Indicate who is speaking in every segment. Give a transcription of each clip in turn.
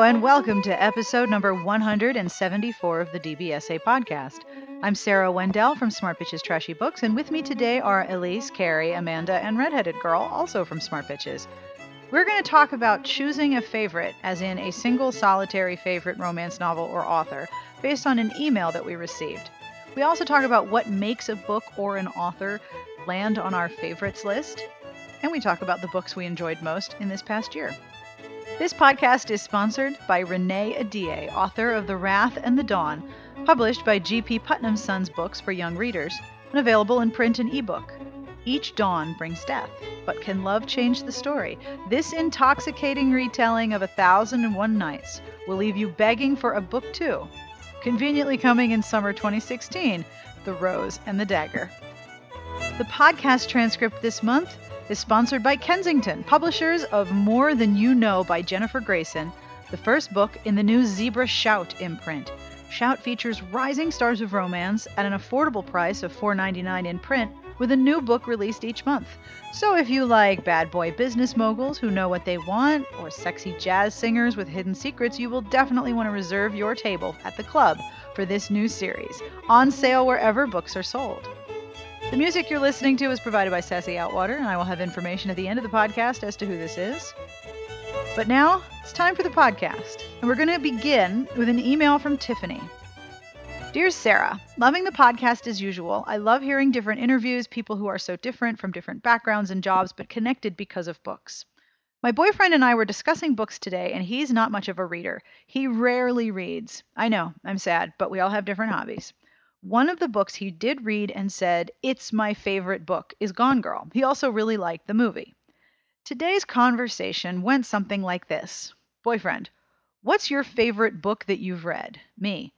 Speaker 1: And welcome to episode number 174 of the DBSA podcast. I'm Sarah Wendell from Smart Bitches Trashy Books, and with me today are Elyse, Carrie, Amanda, and Redheaded Girl, also from Smart Bitches. We're going to talk about choosing a favorite, as in a single solitary favorite romance novel or author, based on an email that we received. We also talk about what makes a book or an author land on our favorites list, and we talk about the books we enjoyed most in this past year. This podcast is sponsored by Renee Ahdieh, author of The Wrath and the Dawn, published by G.P. Putnam Sons Books for Young Readers, and available in print and ebook. Each dawn brings death, but can love change the story? This intoxicating retelling of A Thousand and One Nights will leave you begging for a book too. Conveniently coming in summer 2016, The Rose and the Dagger. The podcast transcript this month is sponsored by Kensington, publishers of More Than You Know by Jennifer Gracen, the first book in the new Zebra Shout imprint. Shout features rising stars of romance at an affordable price of $4.99 in print, with a new book released each month. So if you like bad boy business moguls who know what they want, or sexy jazz singers with hidden secrets, you will definitely want to reserve your table at the club for this new series, on sale wherever books are sold. The music you're listening to is provided by Sassy Outwater, and I will have information at the end of the podcast as to who this is. But now it's time for the podcast, and we're going to begin with an email from Tiffany. Dear Sarah, loving the podcast as usual. I love hearing different interviews, people who are so different from different backgrounds and jobs, but connected because of books. My boyfriend and I were discussing books today, and he's not much of a reader. He rarely reads. I know, I'm sad, but we all have different hobbies. One of the books he did read and said, It's my favorite book, is Gone Girl. He also really liked the movie. Today's conversation went something like this Boyfriend, what's your favorite book that you've read? Me.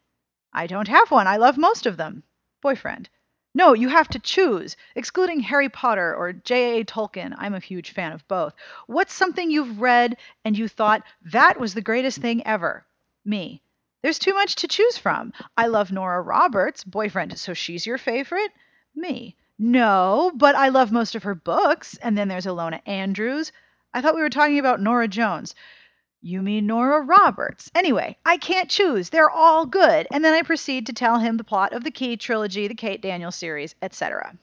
Speaker 1: I don't have one. I love most of them. Boyfriend. No, you have to choose. Excluding Harry Potter or J.A. Tolkien, I'm a huge fan of both. What's something you've read and you thought that was the greatest thing ever? Me. There's too much to choose from. I love Nora Roberts, boyfriend, so she's your favorite? Me. No, but I love most of her books. And then there's Ilona Andrews. I thought we were talking about Norah Jones. You mean Nora Roberts. Anyway, I can't choose. They're all good. And then I proceed to tell him the plot of the Key trilogy, the Kate Daniels series, etc.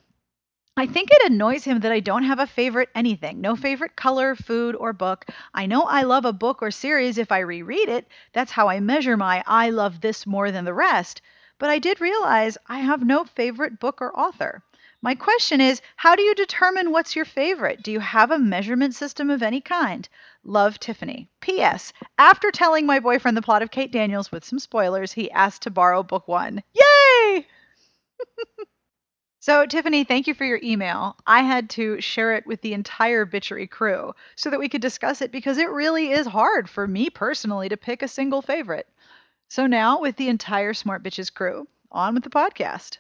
Speaker 1: I think it annoys him that I don't have a favorite anything. No favorite color, food, or book. I know I love a book or series if I reread it. That's how I measure my I love this more than the rest. But I did realize I have no favorite book or author. My question is how do you determine what's your favorite? Do you have a measurement system of any kind? Love Tiffany. P.S. After telling my boyfriend the plot of Kate Daniels with some spoilers, he asked to borrow book one. Yay! So, Tiffany, thank you for your email. I had to share it with the entire Bitchery crew so that we could discuss it because it really is hard for me personally to pick a single favorite. So, now with the entire Smart Bitches crew, on with the podcast.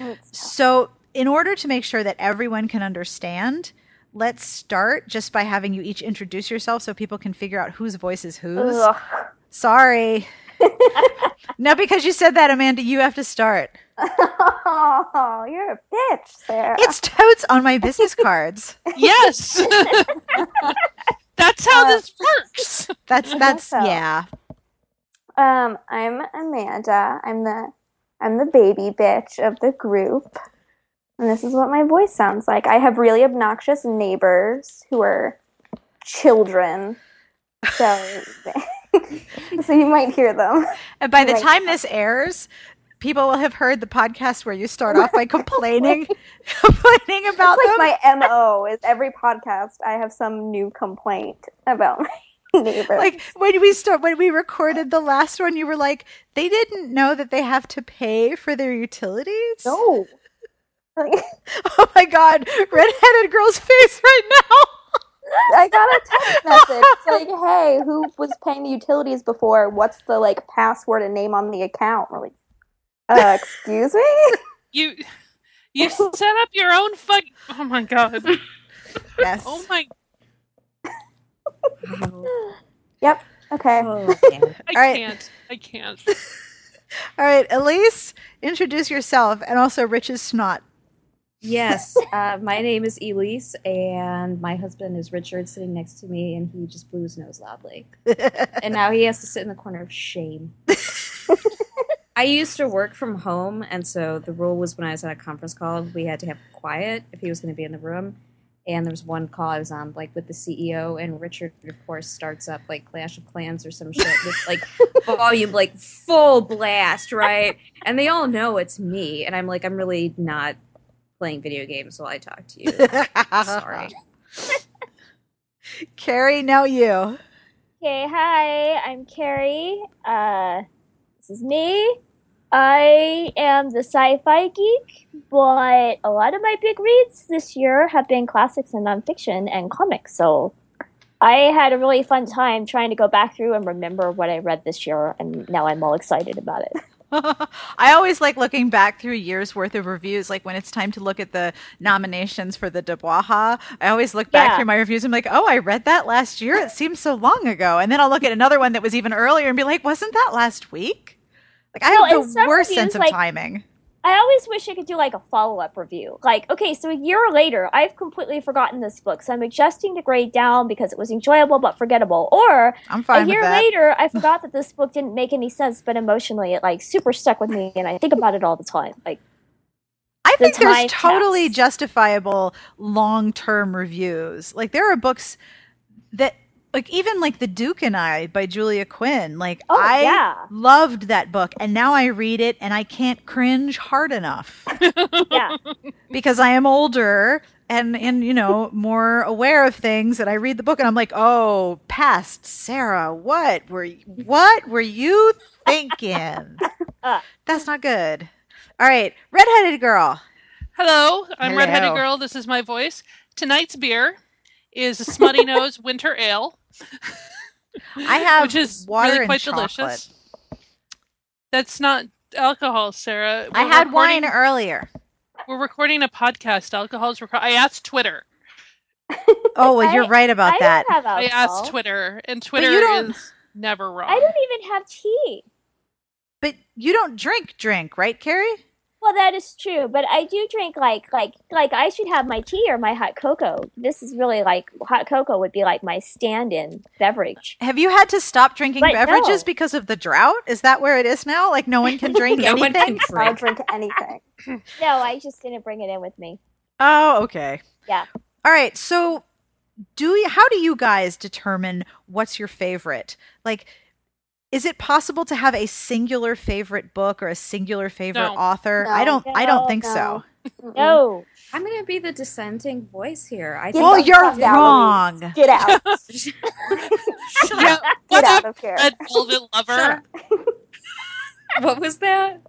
Speaker 1: Oh, so, in order to make sure that everyone can understand, let's start just by having you each introduce yourself so people can figure out whose voice is whose.
Speaker 2: Ugh.
Speaker 1: Sorry. now, because you said that, Amanda, you have to start.
Speaker 2: Oh, you're a bitch, Sarah.
Speaker 1: It's totes on my business cards.
Speaker 3: Yes. That's how
Speaker 2: Uh,
Speaker 3: this works.
Speaker 1: That's that's
Speaker 2: so.
Speaker 1: yeah.
Speaker 2: um, I'm Amanda. I'm the I'm the baby bitch of the group. And this is what my voice sounds like. I have really obnoxious neighbors who are children. So so you might hear them.
Speaker 1: And by the
Speaker 2: Right.
Speaker 1: time this airs, people will have heard the podcast where you start off by complaining complaining about
Speaker 2: That's like
Speaker 1: them.
Speaker 2: my MO is every podcast I have some new complaint about my neighbors.
Speaker 1: like when we start when we recorded the last one, you were like, they didn't know that they have to pay for their utilities.
Speaker 2: no.
Speaker 1: Oh my god, redheaded girl's face right now.
Speaker 2: I got a text message it's like, "Hey, who was paying the utilities before? What's the like password and name on the account?" We're like, uh, "Excuse me."
Speaker 3: You you set up your own fuck. Oh my god.
Speaker 1: Yes.
Speaker 3: Oh my.
Speaker 2: Yep. Okay.
Speaker 3: I
Speaker 1: All right.
Speaker 3: can't. I can't.
Speaker 1: All right, Elyse, introduce yourself and also Rich's snot.
Speaker 4: Yes, uh, my name is Elyse, and my husband is Richard, sitting next to me, and he just blew his nose loudly. and now he has to sit in the corner of shame. I used to work from home, and so the rule was when I was on a conference call, we had to have quiet if he was going to be in the room. And there was one call I was on, like with the CEO, and Richard, of course, starts up like Clash of Clans or some shit with like volume, like full blast, right? And they all know it's me, and I'm like, I'm really not playing video games while I talk to you. Sorry.
Speaker 1: Carrie, now you.
Speaker 5: Okay, hi, I'm Carrie. Uh, this is me. I am the sci-fi geek, but a lot of my big reads this year have been classics and nonfiction and comics. So I had a really fun time trying to go back through and remember what I read this year, and now I'm all excited about it.
Speaker 1: I always like looking back through years worth of reviews. Like when it's time to look at the nominations for the Dubois, I always look back
Speaker 5: Yeah.
Speaker 1: through my reviews. and I'm like, oh, I read that last year. It seems so long ago. And then I'll look at another one that was even earlier and be like, wasn't that last week? Like I
Speaker 5: No,
Speaker 1: have the worst
Speaker 5: reviews,
Speaker 1: sense of
Speaker 5: like-
Speaker 1: timing.
Speaker 5: I always wish I could do like a follow up review. Like, okay, so a year later, I've completely forgotten this book, so I'm adjusting the grade down because it was enjoyable but forgettable. Or
Speaker 1: I'm fine
Speaker 5: a year later, I forgot that this book didn't make any sense, but emotionally, it like super stuck with me, and I think about it all the time. Like,
Speaker 1: I
Speaker 5: the
Speaker 1: think there's totally justifiable long term reviews. Like there are books that like even like The Duke and I by Julia Quinn. Like
Speaker 5: Oh,
Speaker 1: I
Speaker 5: yeah.
Speaker 1: loved that book and now I read it and I can't cringe hard enough
Speaker 5: yeah,
Speaker 1: because I am older and and you know more aware of things and I read the book and I'm like, "Oh, past Sarah, what were y- what were you thinking?"
Speaker 5: Uh.
Speaker 1: That's not good. All right, redheaded girl.
Speaker 3: Hello, I'm
Speaker 1: Hello.
Speaker 3: Redheaded Girl. This is my voice. Tonight's beer is a Smuttynose Winter Ale,
Speaker 1: I have
Speaker 3: which is
Speaker 1: water
Speaker 3: really
Speaker 1: and
Speaker 3: quite
Speaker 1: chocolate.
Speaker 3: delicious. That's not alcohol, Sarah.
Speaker 1: I
Speaker 3: We're
Speaker 1: had wine earlier.
Speaker 3: We're recording a podcast. Alcohol's required. I asked Twitter.
Speaker 1: Oh, well, you're
Speaker 5: I-
Speaker 1: right about
Speaker 5: I
Speaker 1: that.
Speaker 5: don't have
Speaker 3: I asked Twitter, and Twitter is never wrong.
Speaker 5: I don't even have tea.
Speaker 1: But you don't drink drink, right, Carrie?
Speaker 5: Well, that is true, but I do drink like like like I should have my tea or my hot cocoa. This is really like hot cocoa would be like my stand-in beverage.
Speaker 1: Have you had to stop drinking
Speaker 5: Right,
Speaker 1: beverages
Speaker 5: no.
Speaker 1: because of the drought? Is that where it is now? Like no one can drink
Speaker 4: No one
Speaker 1: anything?
Speaker 4: can
Speaker 2: I'll
Speaker 4: drink.
Speaker 2: drink anything.
Speaker 5: No, I just didn't bring it in with me.
Speaker 1: Oh, okay.
Speaker 5: Yeah.
Speaker 1: All right. So, do you, how do you guys determine what's your favorite? Like, is it possible to have a singular favorite book or a singular favorite
Speaker 3: No.
Speaker 1: author?
Speaker 2: No.
Speaker 1: I don't. I don't think
Speaker 2: no.
Speaker 1: so.
Speaker 5: No,
Speaker 4: I'm going to be the dissenting voice here. I think
Speaker 1: Well, you're wrong.
Speaker 2: Louise. Get out.
Speaker 3: Yeah,
Speaker 2: Get out
Speaker 3: up,
Speaker 2: of here.
Speaker 3: Red Velvet Lover?
Speaker 4: up. what was that?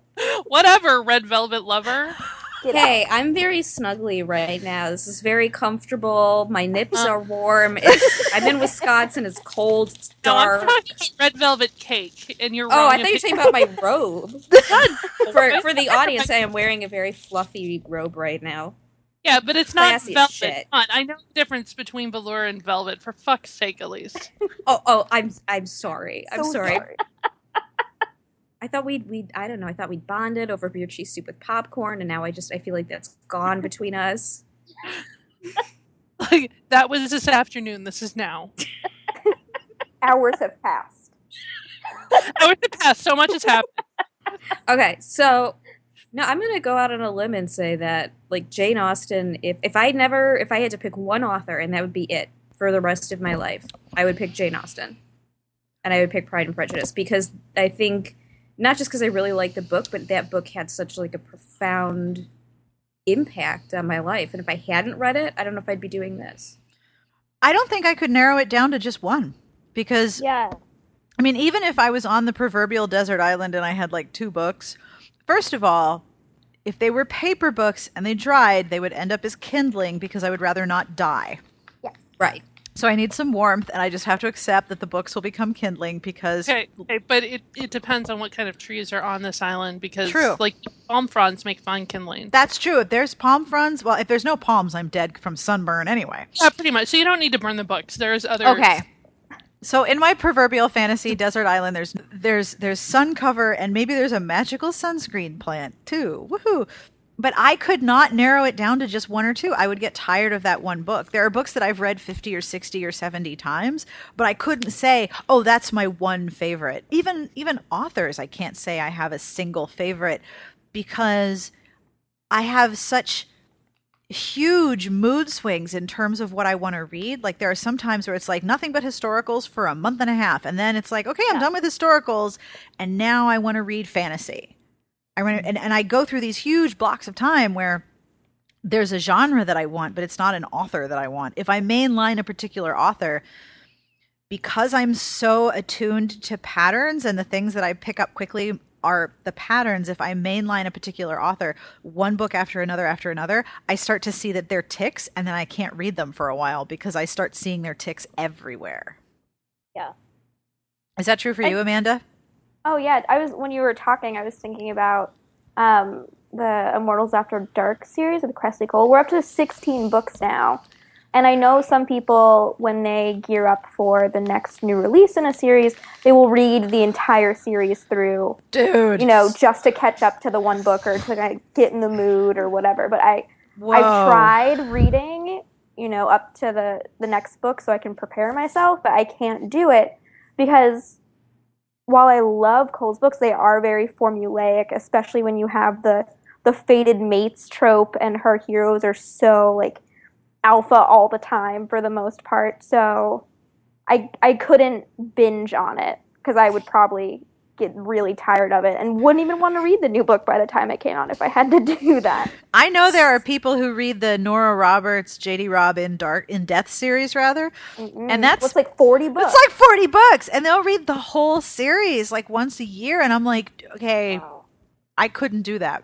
Speaker 3: Whatever, Red Velvet Lover.
Speaker 2: Get
Speaker 4: Hey, I'm very snuggly right now. This is very comfortable. My nips
Speaker 3: Uh.
Speaker 4: are warm. It's, I'm in Wisconsin. It's cold. It's
Speaker 3: No, I'm
Speaker 4: dark.
Speaker 3: talking about Red Velvet Cake, and you're
Speaker 4: Oh. I thought you were
Speaker 3: if
Speaker 4: talking about my robe. For for the audience, I am wearing a very fluffy robe right now.
Speaker 3: Yeah, but it's not
Speaker 4: Classy
Speaker 3: velvet.
Speaker 4: shit.
Speaker 3: Come on, I know the difference between velour and velvet. For fuck's sake, at least.
Speaker 4: Oh, oh, I'm I'm sorry. I'm
Speaker 2: So
Speaker 4: sorry.
Speaker 2: sorry.
Speaker 4: I thought we'd we I don't know. I thought we'd bonded over beer cheese soup with popcorn, and now I just I feel like that's gone between us.
Speaker 3: Like that was this afternoon. This is now.
Speaker 2: Hours have passed.
Speaker 3: I was the past. So much has happened.
Speaker 4: Okay, so no, I'm gonna go out on a limb and say that like Jane Austen, if if I never if I had to pick one author and that would be it for the rest of my life, I would pick Jane Austen, and I would pick Pride and Prejudice because I think not just because I really like the book, but that book had such like a profound impact on my life, and if I hadn't read it, I don't know if I'd be doing this.
Speaker 1: I don't think I could narrow it down to just one because
Speaker 5: yeah,
Speaker 1: I mean, even if I was on the proverbial desert island and I had like two books, first of all, if they were paper books and they dried, they would end up as kindling because I would rather not die. Yes.
Speaker 4: Right.
Speaker 1: So I need some warmth, and I just have to accept that the books will become kindling because
Speaker 3: Okay, okay, but it, it depends on what kind of trees are on this island because
Speaker 1: True.
Speaker 3: like palm fronds make fine kindling.
Speaker 1: that's true. If there's palm fronds, well, if there's no palms, I'm dead from sunburn anyway.
Speaker 3: Yeah, pretty much. So you don't need to burn the books. There's other
Speaker 1: Okay. So in my proverbial fantasy desert island, there's there's there's sun cover and maybe there's a magical sunscreen plant too. Woohoo! But I could not narrow it down to just one or two. I would get tired of that one book. There are books that I've read 50 or 60 or 70 times, but I couldn't say, "Oh, that's my one favorite." Even even authors, I can't say I have a single favorite because I have such huge mood swings in terms of what I want to read. Like there are some times where it's like nothing but historicals for a month and a half, and then it's like, okay, I'm
Speaker 5: Yeah.
Speaker 1: done with historicals, and now I want to read fantasy. I and, and I go through these huge blocks of time where there's a genre that I want, but it's not an author that I want. If I mainline a particular author, because I'm so attuned to patterns and the things that I pick up quickly are the patterns. If I mainline a particular author, one book after another after another, I start to see that they're ticks and then I can't read them for a while because I start seeing their ticks everywhere.
Speaker 5: Yeah.
Speaker 1: Is that true for
Speaker 2: I-
Speaker 1: you, Amanda?
Speaker 2: Oh yeah, I was when you were talking, I was thinking about um, the Immortals After Dark series of the Kresley Cole. We're up to 16 books now, and I know some people when they gear up for the next new release in a series, they will read the entire series through,
Speaker 1: Dude.
Speaker 2: you know, just to catch up to the one book or to kind of get in the mood or whatever. But I
Speaker 1: Whoa.
Speaker 2: I've tried reading, you know, up to the the next book so I can prepare myself, but I can't do it because while I love Cole's books, they are very formulaic, especially when you have the the fated mates trope and her heroes are so like alpha all the time for the most part. So I I couldn't binge on it because I would probably get really tired of it and wouldn't even want to read the new book by the time it came out if I had to do that.
Speaker 1: I know there are people who read the Nora Roberts, J.D. Robb in Dark in Death series rather, and that's
Speaker 2: It's like 40 books.
Speaker 1: it's like forty bucks, and they'll read the whole series like once a year, and I'm like, okay, I couldn't do that.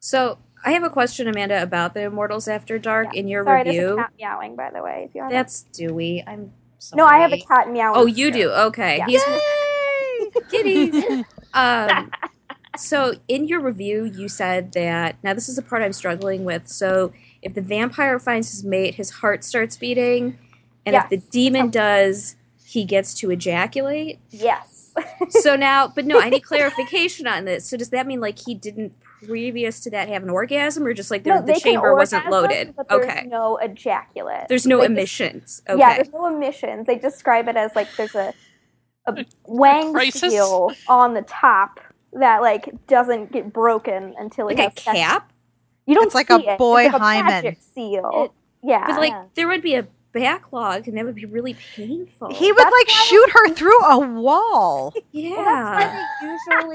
Speaker 4: So I have a question, Amanda, about the Immortals After Dark in your
Speaker 2: Sorry, there's a
Speaker 4: review.
Speaker 2: cat meowing, by the way. If you have
Speaker 4: That's Dewey. I'm sorry.
Speaker 2: no, I have a cat meowing.
Speaker 4: Oh, you
Speaker 2: too.
Speaker 4: do. Okay,
Speaker 2: Yeah.
Speaker 4: he's
Speaker 1: Yay!
Speaker 4: Kitties. um, so in your review, you said that now this is the part I'm struggling with. So if the vampire finds his mate, his heart starts beating, and if the demon does, he gets to ejaculate.
Speaker 2: Yes.
Speaker 4: So now, but no, I need clarification on this. So does that mean like he didn't previous to that have an orgasm, or just like the,
Speaker 2: no,
Speaker 4: the chamber wasn't loaded? Okay,
Speaker 2: no ejaculate.
Speaker 4: there's no
Speaker 2: They just-
Speaker 4: emissions. Okay,
Speaker 2: Yeah, there's no emissions. They describe it as like there's a a wang
Speaker 3: crisis?
Speaker 2: seal on the top that like doesn't get broken until
Speaker 4: like
Speaker 2: it
Speaker 4: a
Speaker 2: has sex.
Speaker 4: cap.
Speaker 2: You don't
Speaker 1: It's like
Speaker 2: see
Speaker 1: a
Speaker 2: it.
Speaker 1: boy
Speaker 2: it's like a
Speaker 1: hymen.
Speaker 2: magic seal. yeah.
Speaker 4: But like
Speaker 5: Yeah.
Speaker 4: there would be a backlog, and that would be really painful.
Speaker 1: He would
Speaker 2: That's
Speaker 1: like shoot her through a wall.
Speaker 4: yeah.
Speaker 2: Well, that's why they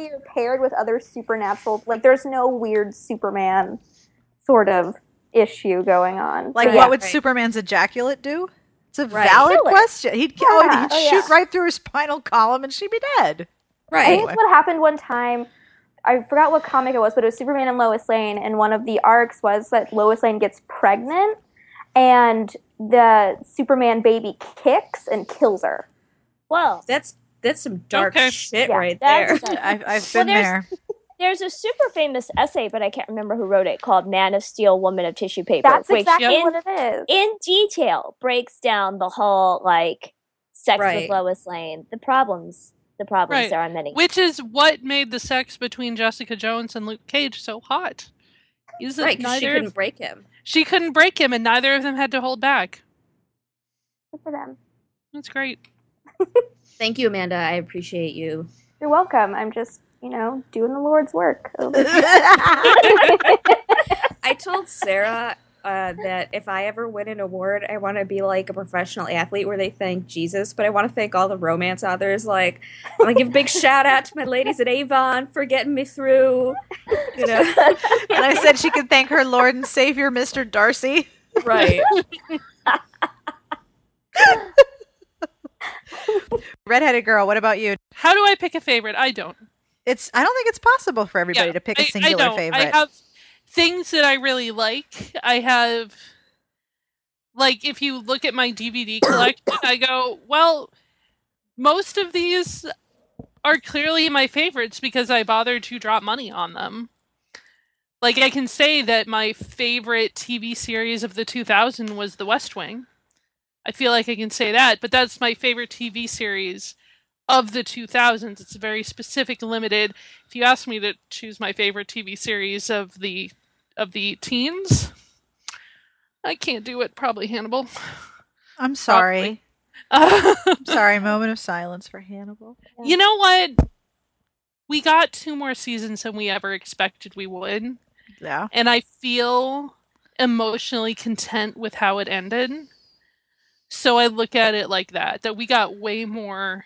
Speaker 2: usually are paired with other supernatural. Like, there's no weird Superman sort of issue going on.
Speaker 1: Like,
Speaker 2: So,
Speaker 1: what
Speaker 2: yeah.
Speaker 1: would
Speaker 4: right.
Speaker 1: Superman's ejaculate do? It's a
Speaker 4: Right.
Speaker 1: valid question. He'd, oh, he'd
Speaker 2: Oh, yeah.
Speaker 1: shoot right through her spinal column and she'd be dead. Right.
Speaker 2: I
Speaker 4: right.
Speaker 2: think it's what happened one time. I forgot what comic it was, but it was Superman and Lois Lane, and one of the arcs was that Lois Lane gets pregnant, and the Superman baby kicks and kills her.
Speaker 5: Well,
Speaker 4: That's that's some dark
Speaker 3: Okay.
Speaker 4: shit
Speaker 2: Yeah,
Speaker 4: right there.
Speaker 5: that's
Speaker 1: I've, I've been
Speaker 5: there's-
Speaker 1: there.
Speaker 5: There's a super famous essay, but I can't remember who wrote it, called "Man of Steel, Woman of Tissue Paper,"
Speaker 2: That's
Speaker 5: which
Speaker 2: exactly
Speaker 5: in,
Speaker 2: what it is.
Speaker 5: in detail breaks down the whole like sex
Speaker 4: Right.
Speaker 5: with Lois Lane, the problems, the problems
Speaker 3: Right.
Speaker 5: there are many.
Speaker 3: Which is what made the sex between Jessica Jones and Luke Cage so hot. Is that
Speaker 4: Right, because she couldn't
Speaker 3: of-
Speaker 4: break him.
Speaker 3: she couldn't break him, and neither of them had to hold back.
Speaker 2: Good for them.
Speaker 3: That's great.
Speaker 4: Thank you, Amanda. I appreciate you.
Speaker 2: You're welcome. I'm just, you know, doing the Lord's work.
Speaker 4: I told Sarah uh, that if I ever win an award, I want to be like a professional athlete where they thank Jesus, but I want to thank all the romance authors. Like, I want to give a big shout out to my ladies at Avon for getting me through. You know,
Speaker 1: and I said she could thank her Lord and Savior, Mr. Darcy.
Speaker 4: right?
Speaker 1: Redheaded girl, what about you?
Speaker 3: How do I pick a favorite? I don't.
Speaker 1: It's I don't think it's possible for everybody
Speaker 3: Yeah,
Speaker 1: to pick a singular
Speaker 3: don't.
Speaker 1: favorite.
Speaker 3: I have things that I really like. I have, like, if you look at my DVD collection, I go, well, most of these are clearly my favorites because I bothered to drop money on them. Like, I can say that my favorite TV series of the 2000 was The West Wing. I feel like I can say that, but that's my favorite TV series of the 2000s. It's very specific, limited if you ask me to choose my favorite TV series of the of the teens. I can't do it. Probably Hannibal.
Speaker 1: I'm sorry.
Speaker 3: Uh,
Speaker 1: I'm sorry. Moment of silence for Hannibal.
Speaker 3: you know what? We got two more seasons than we ever expected we would,
Speaker 1: Yeah.
Speaker 3: and I feel emotionally content with how it ended. So I look at it like that: that we got way more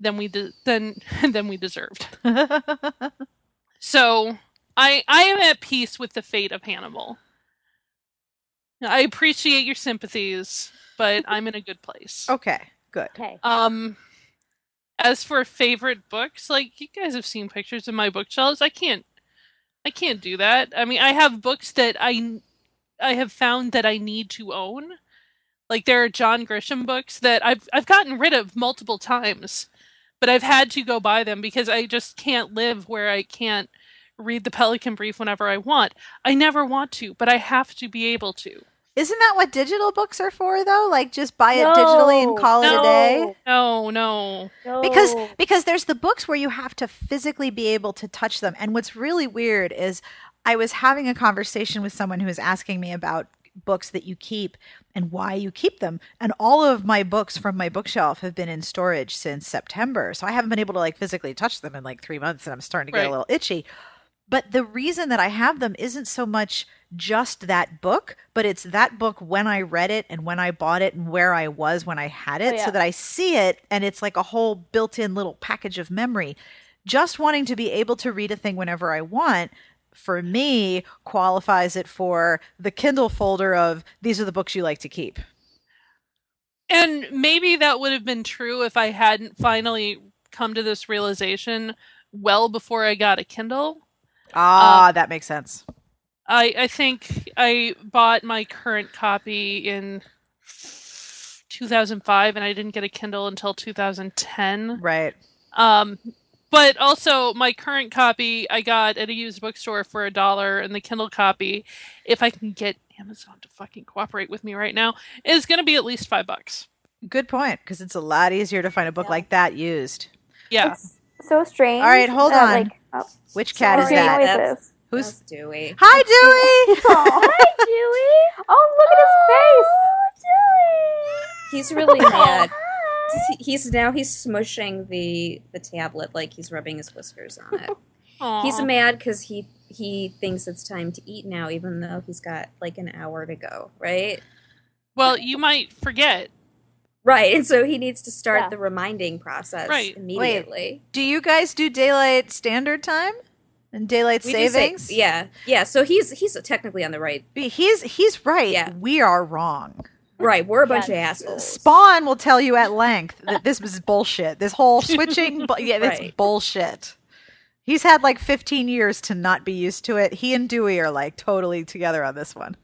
Speaker 3: than we de- than than we deserved. So I I am at peace with the fate of Hannibal. I appreciate your sympathies, but I'm in a good place.
Speaker 1: okay. Good.
Speaker 5: Okay.
Speaker 3: Um as for favorite books, like you guys have seen pictures of my bookshelves. I can't I can't do that. I mean, I have books that I I have found that I need to own. Like there are John Grisham books that I've I've gotten rid of multiple times, but I've had to go buy them because I just can't live where I can't read the Pelican Brief whenever I want. I never want to, but I have to be able to.
Speaker 1: Isn't that what digital books are for, though? Like, just buy it digitally and
Speaker 5: No.
Speaker 1: call it a day.
Speaker 3: No, no.
Speaker 5: No.
Speaker 1: because because there's the books where you have to physically be able to touch them and what's really weird is i was having a conversation with someone who was asking me about books that you keep and why you keep them and all of my books from my bookshelf have been in storage since september so i haven't been able to like physically touch them in like three months and i'm starting to get
Speaker 3: Right.
Speaker 1: a little itchy but the reason that i have them isn't so much just that book but it's that book when i read it and when i bought it and where i was when i had it
Speaker 5: Oh, yeah.
Speaker 1: so that i see it and it's like a whole built-in little package of memory just wanting to be able to read a thing whenever i want for me qualifies it for the kindle folder of these are the books you like to keep
Speaker 3: And maybe that would have been true if I hadn't finally come to this realization well before I got a Kindle.
Speaker 1: ah that makes sense
Speaker 3: I I think I bought my current copy in 2005 and I didn't get a Kindle until 2010.
Speaker 1: right
Speaker 3: Um but also my current copy I got at a used bookstore for a dollar and the Kindle copy if I can get Amazon to fucking cooperate with me right now is going to be at least 5 bucks.
Speaker 1: good point because it's a lot easier to find a book
Speaker 4: Yeah.
Speaker 1: like that used
Speaker 3: Yeah.
Speaker 2: It's so strange.
Speaker 1: All right, hold
Speaker 2: that,
Speaker 1: on.
Speaker 2: Like, oh,
Speaker 1: which cat is
Speaker 2: sorry,
Speaker 1: that
Speaker 4: That's-
Speaker 1: who's
Speaker 4: That's Dewey.
Speaker 1: hi dewey
Speaker 2: Aw.
Speaker 5: Hi, Dewey.
Speaker 2: Oh, look at his face.
Speaker 5: Oh,
Speaker 4: He's really mad. He- He's now he's smushing the the tablet like he's rubbing his whiskers on it. He's mad because he he thinks it's time to eat now, even though he's got like an hour to go. Right,
Speaker 3: Well, you might forget.
Speaker 4: right, and so he needs to start
Speaker 5: Yeah.
Speaker 4: the reminding process
Speaker 3: Right.
Speaker 4: immediately.
Speaker 1: do you guys do daylight standard time and daylight
Speaker 4: We do say-
Speaker 1: savings
Speaker 4: yeah, yeah. So he's he's technically on the right.
Speaker 1: he's he's right
Speaker 4: Yeah.
Speaker 1: we are wrong
Speaker 4: Right, we're a bunch
Speaker 5: Yeah.
Speaker 4: of assholes.
Speaker 1: Spawn will tell you at length that this is bullshit. This whole switching, bu- yeah, that's
Speaker 4: Right.
Speaker 1: bullshit. He's had like 15 years to not be used to it. He and Dewey are like totally together on this one.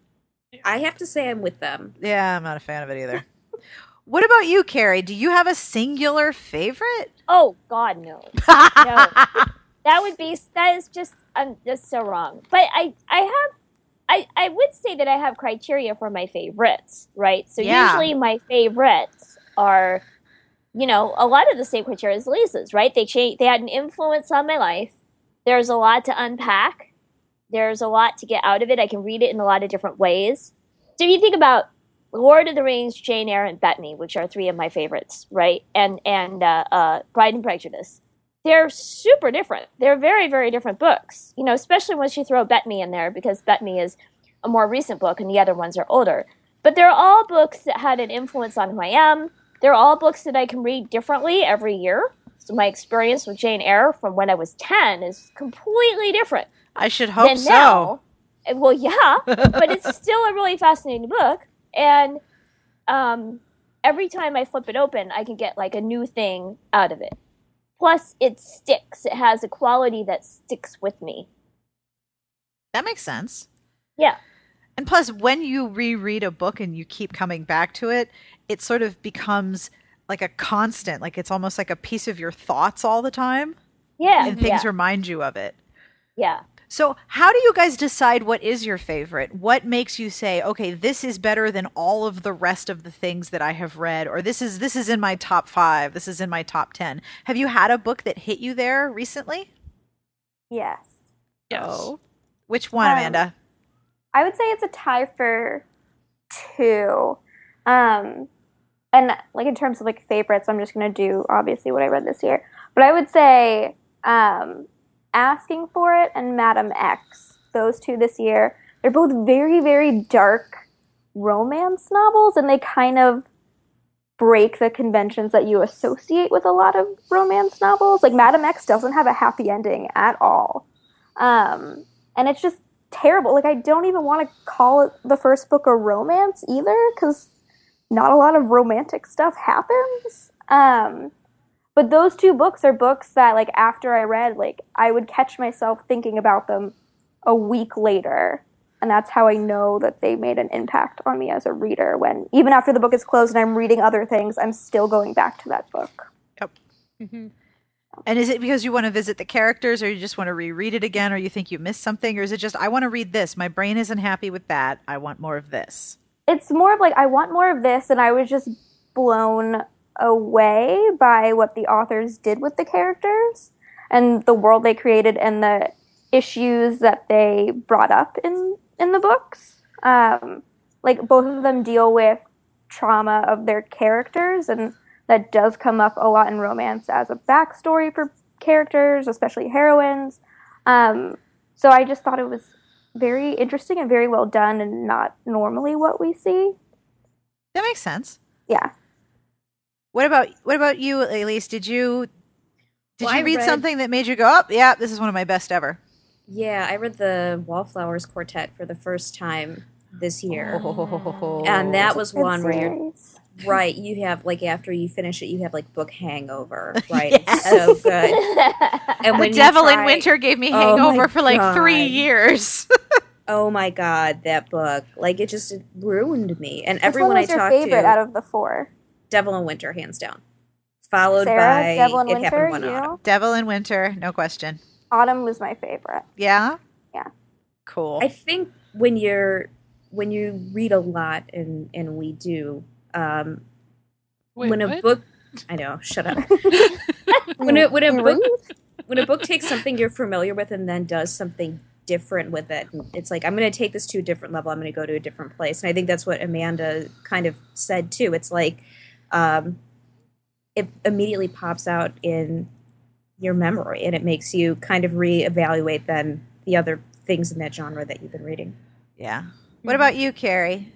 Speaker 4: I have to say, I'm with them.
Speaker 1: Yeah, I'm not a fan of it either. what about you, Carrie? Do you have a singular favorite?
Speaker 5: Oh God, no. That would be that is just um, I'm just so wrong. But I I have I I would say that I have criteria for my favorites, right? So
Speaker 1: Yeah.
Speaker 5: usually my favorites are, you know, a lot of the same criteria as Lisa's, right? They change. They had an influence on my life. There's a lot to unpack. There's a lot to get out of it. I can read it in a lot of different ways. So if you think about Lord of the Rings, Jane Eyre, and Bethany, which are three of my favorites, right? And and uh, uh, Pride and Prejudice they're super different. They're very, very different books. You know, especially once you throw Bethany in there because Bethany is a more recent book and the other ones are older. But they're all books that had an influence on who I am. They're all books that I can read differently every year. So my experience with Jane Eyre from when I was 10 is completely different
Speaker 1: I should hope so.
Speaker 5: now. Well, yeah, but it's still a really fascinating book. And um, every time I flip it open, I can get like a new thing out of it. Plus, it sticks. It has a quality that sticks with me.
Speaker 1: That makes sense.
Speaker 5: Yeah.
Speaker 1: And plus, when you reread a book and you keep coming back to it, it sort of becomes like a constant. Like it's almost like a piece of your thoughts all the time,
Speaker 5: Yeah.
Speaker 1: and things
Speaker 5: yeah.
Speaker 1: remind you of it.
Speaker 5: yeah.
Speaker 1: So, how do you guys decide what is your favorite? What makes you say, "Okay, this is better than all of the rest of the things that I have read," or "This is this is in my top 5, this is in my top 10." Have you had a book that hit you there recently?
Speaker 2: Yes.
Speaker 3: Yes.
Speaker 1: Oh. Which one,
Speaker 2: Um,
Speaker 1: Amanda?
Speaker 2: I would say it's a tie for two. Um, and like in terms of like favorites, I'm just gonna do obviously what I read this year. But I would say um, Asking for It and Madam X, those two this year. They're both very, very dark romance novels, and they kind of break the conventions that you associate with a lot of romance novels. Like Madam X doesn't have a happy ending at all. Um, and it's just terrible. Like I don't even want to call it the first book a romance either, because not a lot of romantic stuff happens. Um, but those two books are books that, like, after I read, like, I would catch myself thinking about them a week later. And that's how I know that they made an impact on me as a reader. When even after the book is closed and I'm reading other things, I'm still going back to that book.
Speaker 3: Yep. Mm-hmm.
Speaker 1: And is it because you want to visit the characters or you just want to reread it again or you think you missed something or is it just I want to read this. My brain isn't happy with that. I want more of this.
Speaker 2: it's more of like I want more of this, and I was just blown away by what the authors did with the characters and the world they created and the issues that they brought up in in the books. Um, like both of them deal with trauma of their characters, and that does come up a lot in romance as a backstory for characters, especially heroines. Um, so I just thought it was very interesting and very well done, and not normally what we see.
Speaker 1: That makes sense.
Speaker 2: Yeah.
Speaker 1: What about what about you, Elyse? Did you did
Speaker 4: Well,
Speaker 1: you read,
Speaker 4: read-
Speaker 1: something that made you go, "Oh, yeah, this is one of my best ever"?
Speaker 4: Yeah, I read the Wallflowers Quartet for the first time this year.
Speaker 1: Oh.
Speaker 4: And that was
Speaker 2: Good
Speaker 4: one where you're right. You have like after you finish it, you have like book hangover. Right,
Speaker 1: Yes.
Speaker 4: it's so good. And
Speaker 1: the
Speaker 4: when you
Speaker 1: Devil in Winter gave me
Speaker 4: Oh
Speaker 1: hangover for like three years.
Speaker 4: Oh my god, that book! Like it just it ruined me. And
Speaker 2: Which
Speaker 4: everyone I
Speaker 2: was your
Speaker 4: talked
Speaker 2: favorite
Speaker 4: to,
Speaker 2: out of the four?
Speaker 4: Devil in Winter, hands down. Followed
Speaker 2: Sarah,
Speaker 4: by
Speaker 2: Devil in
Speaker 4: It
Speaker 2: Winter,
Speaker 4: Happened One
Speaker 2: you?
Speaker 4: Autumn.
Speaker 1: Devil in Winter, no question.
Speaker 2: Autumn was my favorite.
Speaker 1: Yeah?
Speaker 2: Yeah.
Speaker 1: Cool.
Speaker 4: I think when you're when you read a lot, and and we do, um,
Speaker 3: Wait,
Speaker 4: when a
Speaker 3: what?
Speaker 4: book, I know, shut up. when a when a book when a book takes something you're familiar with and then does something different with it, it's like I'm going to take this to a different level. I'm going to go to a different place, and I think that's what Amanda kind of said too. It's like um, it immediately pops out in your memory, and it makes you kind of reevaluate then the other things in that genre that you've been reading.
Speaker 1: yeah. What about you, Carrie?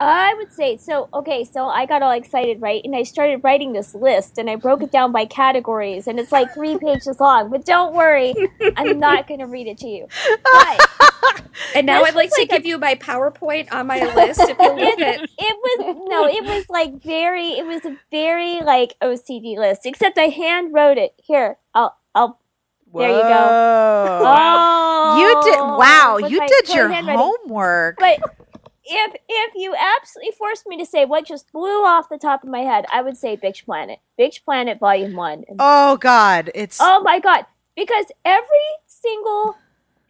Speaker 5: I would say so. Okay, so I got all excited, right? And I started writing this list, and I broke it down by categories, and it's like three pages long. But don't worry, I'm not going to read it to you. But
Speaker 4: And now I'd like
Speaker 5: is
Speaker 4: to
Speaker 5: like a-
Speaker 4: give you my PowerPoint on my list. If you look at
Speaker 5: it was no, it was like very, it was a very like OCD list. Except I hand wrote it. Here, I'll, I'll. There you go.
Speaker 1: Whoa.
Speaker 5: Oh,
Speaker 1: you did wow, you did your homework.
Speaker 5: But if if you absolutely forced me to say what just blew off the top of my head, I would say Bitch Planet. Bitch Planet Volume One.
Speaker 1: Oh god, it's
Speaker 5: oh my god! Because every single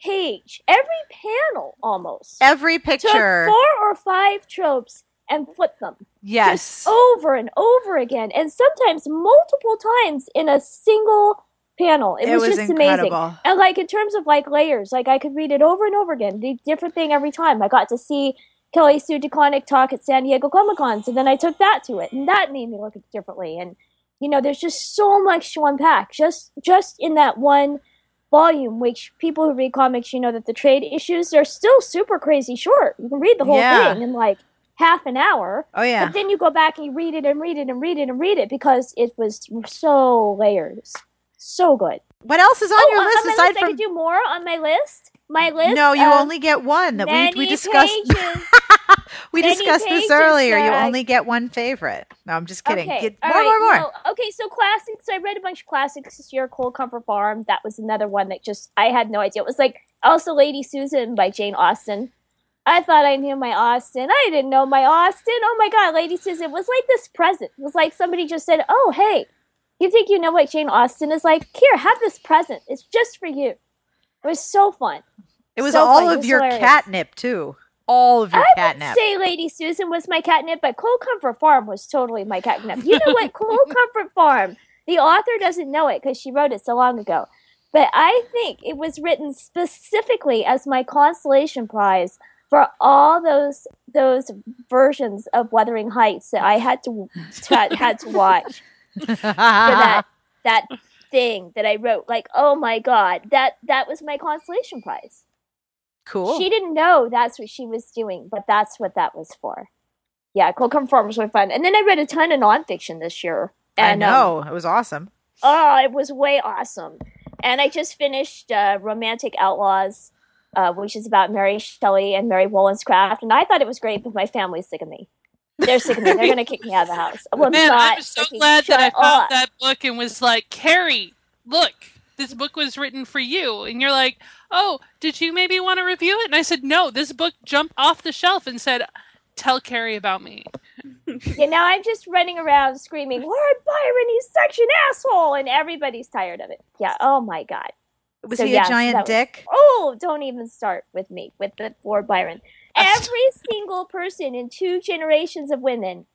Speaker 5: page, every panel, almost
Speaker 1: every picture.
Speaker 5: four or five tropes and flip them
Speaker 1: Yes.
Speaker 5: over and over again, and sometimes multiple times in a single panel. It,
Speaker 1: it
Speaker 5: was,
Speaker 1: was
Speaker 5: just
Speaker 1: incredible.
Speaker 5: amazing. And like in terms of like layers, like I could read it over and over again, the different thing every time. I got to see Kelly Sue DeConnick talk at San Diego Comic Con. and then I took that to it, and that made me look at it differently. And you know, there's just so much to unpack just just in that one volume. Which people who read comics, you know, that the trade issues are still super crazy short. You can read the whole
Speaker 1: Yeah.
Speaker 5: thing in like half an hour.
Speaker 1: Oh yeah.
Speaker 5: But then you go back and you read it and read it and read it and read it because it was so layered. So good.
Speaker 1: What else is on
Speaker 5: oh,
Speaker 1: your uh,
Speaker 5: on
Speaker 1: list
Speaker 5: my
Speaker 1: aside
Speaker 5: list, I could do more on my list. My list.
Speaker 1: No, you only get one that we we discussed we
Speaker 5: many
Speaker 1: discussed this earlier. You only get one favorite. No, I'm just kidding.
Speaker 5: Okay,
Speaker 1: Get more,
Speaker 5: right,
Speaker 1: more, more.
Speaker 5: no, okay, so classics. So I read a bunch of classics this year. Cold Comfort Farm. That was another one that just I had no idea. It was like also Lady Susan by Jane Austen. I thought I knew my Austen. I didn't know my Austen. Oh my God, Lady Susan was like this present. It was like somebody just said, "Oh hey, you think you know what Jane Austen is like? Here, have this present. It's just for you." It was so fun.
Speaker 1: It was
Speaker 5: so
Speaker 1: all.
Speaker 5: It
Speaker 1: of
Speaker 5: was
Speaker 1: your
Speaker 5: hilarious.
Speaker 1: catnip too. All of your catnip.
Speaker 5: I would say Lady Susan was my catnip, but Cold Comfort Farm was totally my catnip. You know what? Cold Comfort Farm. The author doesn't know it because she wrote it so long ago. But I think it was written specifically as my consolation prize for all those those versions of Wuthering Heights that I had to had, had to watch for that that thing that I wrote. Like, oh my god, that that was my consolation prize.
Speaker 1: cool.
Speaker 5: She didn't know that's what she was doing, but that's what that was for. Yeah, Cold Farmers were fun. And then I read a ton of nonfiction this year.
Speaker 1: I
Speaker 5: And, um,
Speaker 1: know it was awesome.
Speaker 5: Oh, it was way awesome. And I just finished uh, Romantic Outlaws, uh, which is about Mary Shelley and Mary Wollstonecraft. And I thought it was great, but my family's sick of me. They're sick of me. They're going to kick me out of the house. Well,
Speaker 3: Man,
Speaker 5: not
Speaker 3: I'm so glad that I
Speaker 5: shut
Speaker 3: found
Speaker 5: up.
Speaker 3: that book and was like, Carrie, look, this book was written for you. And you're like, oh, did you maybe want to review it? And I said, no, this book jumped off the shelf and said, tell Carrie about me.
Speaker 5: Yeah, now I'm just running around screaming, Lord Byron, he's such an asshole. And everybody's tired of it. Yeah, oh my God.
Speaker 1: Was
Speaker 5: so
Speaker 1: he
Speaker 5: yes,
Speaker 1: a giant
Speaker 5: that was-
Speaker 1: dick?
Speaker 5: Oh, don't even start with me, with the Lord Byron.
Speaker 3: That's-
Speaker 5: Every single person in two generations of women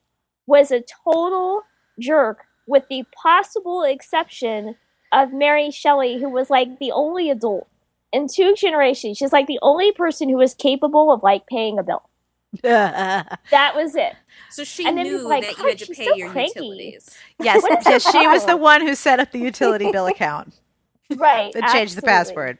Speaker 5: was a total jerk, with the possible exception of Mary Shelley, who was like the only adult in two generations. She's like the only person who was capable of like paying a bill. That was it.
Speaker 4: So she
Speaker 5: And then
Speaker 4: knew
Speaker 5: like,
Speaker 4: that you
Speaker 5: "God,
Speaker 4: had to pay
Speaker 5: so
Speaker 4: your
Speaker 5: cranky."
Speaker 4: utilities.
Speaker 1: yes, yes, she was the one who set up the utility bill account
Speaker 5: Right.
Speaker 1: and changed the password.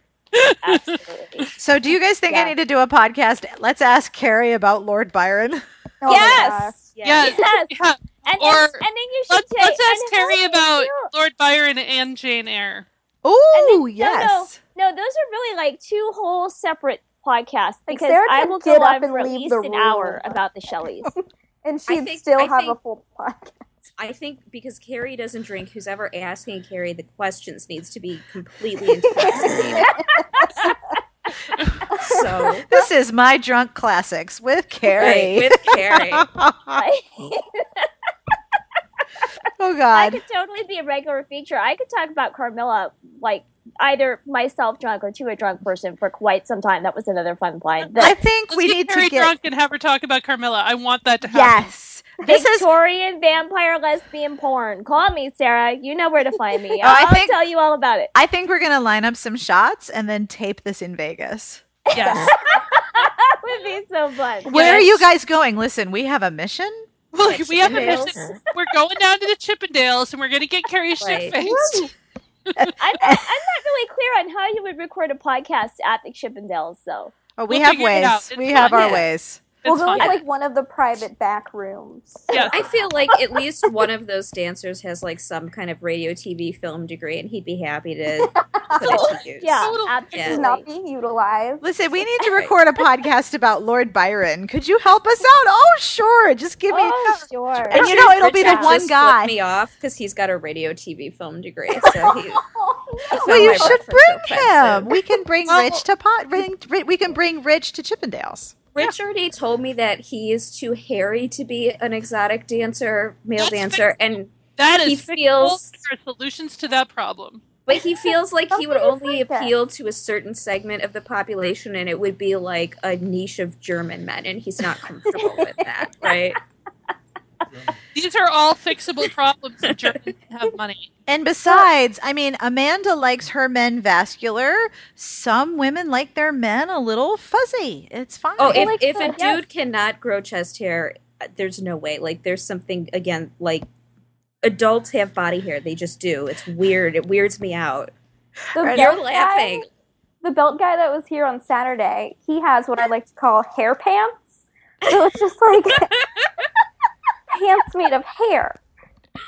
Speaker 5: Absolutely.
Speaker 1: So, do you guys think I need to do a podcast? Let's ask Carrie about Lord Byron.
Speaker 2: Oh my
Speaker 5: yes.
Speaker 3: Yes.
Speaker 5: Yes.
Speaker 3: Yeah.
Speaker 5: And,
Speaker 3: Or
Speaker 5: then, and then you should
Speaker 3: Let's,
Speaker 5: say,
Speaker 3: let's ask Carrie
Speaker 5: do you
Speaker 3: about Lord Byron and Jane Eyre.
Speaker 1: Oh,
Speaker 5: And then-
Speaker 1: yes.
Speaker 5: No, those are really like two whole separate podcasts because
Speaker 2: Sarah
Speaker 5: I will
Speaker 2: get
Speaker 5: go
Speaker 2: up
Speaker 5: on
Speaker 2: and
Speaker 5: for at
Speaker 2: leave
Speaker 5: least
Speaker 2: the
Speaker 5: an
Speaker 2: room.
Speaker 5: hour about the Shelleys.
Speaker 2: and she'd
Speaker 4: think-
Speaker 2: still
Speaker 4: I
Speaker 2: have a full podcast.
Speaker 4: I think because Carrie doesn't drink, who's ever asking Carrie the questions needs to be completely intoxicated. so
Speaker 1: This is my drunk classics with Carrie.
Speaker 4: right, with Carrie.
Speaker 1: oh God!
Speaker 5: I could totally be a regular feature. I could talk about Carmilla like either myself drunk or to a drunk person for quite some time. That was another fun blind.
Speaker 1: I think
Speaker 3: Let's
Speaker 1: we
Speaker 3: get
Speaker 1: need
Speaker 3: Carrie
Speaker 1: to get
Speaker 3: drunk and have her talk about Carmilla. I want that to happen.
Speaker 1: yes. This is
Speaker 5: Victorian vampire lesbian porn. Call me, Sarah. You know where to find me.
Speaker 1: Oh, I
Speaker 5: I'll
Speaker 1: think-
Speaker 5: tell you all about it.
Speaker 1: I think we're gonna line up some shots and then tape this in Vegas.
Speaker 3: Yes.
Speaker 5: That would be so fun.
Speaker 1: Where are you guys going? Listen, we have a mission.
Speaker 3: Look, we have a mission. We're going down to the Chippendales and we're going to get Carrie shit
Speaker 4: Right.
Speaker 3: faced.
Speaker 5: I'm not, I'm not really clear on how you would record a podcast at the Chippendales, though.
Speaker 1: Oh, we
Speaker 3: We'll
Speaker 1: have ways.
Speaker 3: out. It's
Speaker 1: We have our
Speaker 4: Yeah.
Speaker 1: ways.
Speaker 2: We'll go
Speaker 3: fine.
Speaker 2: into like one of the private back rooms.
Speaker 3: Yeah.
Speaker 4: I feel like at least one of those dancers has like some kind of radio, TV, film degree, and he'd be happy to put it to use.
Speaker 5: Yeah,
Speaker 3: Total-
Speaker 5: absolutely.
Speaker 2: It's not being utilized.
Speaker 1: Listen, we need to record a podcast about Lord Byron. Could you help us out? Oh, sure. Just give me.
Speaker 5: Oh, sure.
Speaker 1: And you know, it'll be the one guy.
Speaker 4: me off because he's got a radio, TV, film degree. So he, oh,
Speaker 1: Well, you should
Speaker 4: so
Speaker 1: bring him. We can bring
Speaker 3: Well-
Speaker 1: Rich to pot. Bring, we can bring Rich to Chippendales.
Speaker 4: Rich already told me that he is too hairy to be an exotic dancer, male
Speaker 3: That's
Speaker 4: dancer, and
Speaker 3: That
Speaker 4: He
Speaker 3: is
Speaker 4: feels-
Speaker 3: There are solutions to that problem.
Speaker 4: but he feels like he would only
Speaker 2: like
Speaker 4: appeal to a certain segment of the population, and it would be like a niche of German men, and he's not comfortable with that, right?
Speaker 3: These are all fixable problems that Germans have money.
Speaker 1: And besides, I mean, Amanda likes her men vascular. Some women like their men a little fuzzy. It's fine.
Speaker 4: Oh, if
Speaker 5: like
Speaker 4: if
Speaker 5: the-
Speaker 4: a dude
Speaker 5: yes.
Speaker 4: cannot grow chest hair, uh, there's no way. Like, there's something again. Like, adults have body hair; they just do. It's weird. It weirds me out.
Speaker 2: The
Speaker 4: You're laughing.
Speaker 2: Guy, the belt guy that was here on Saturday, he has what I like to call hair pants. So it's just like pants made of hair.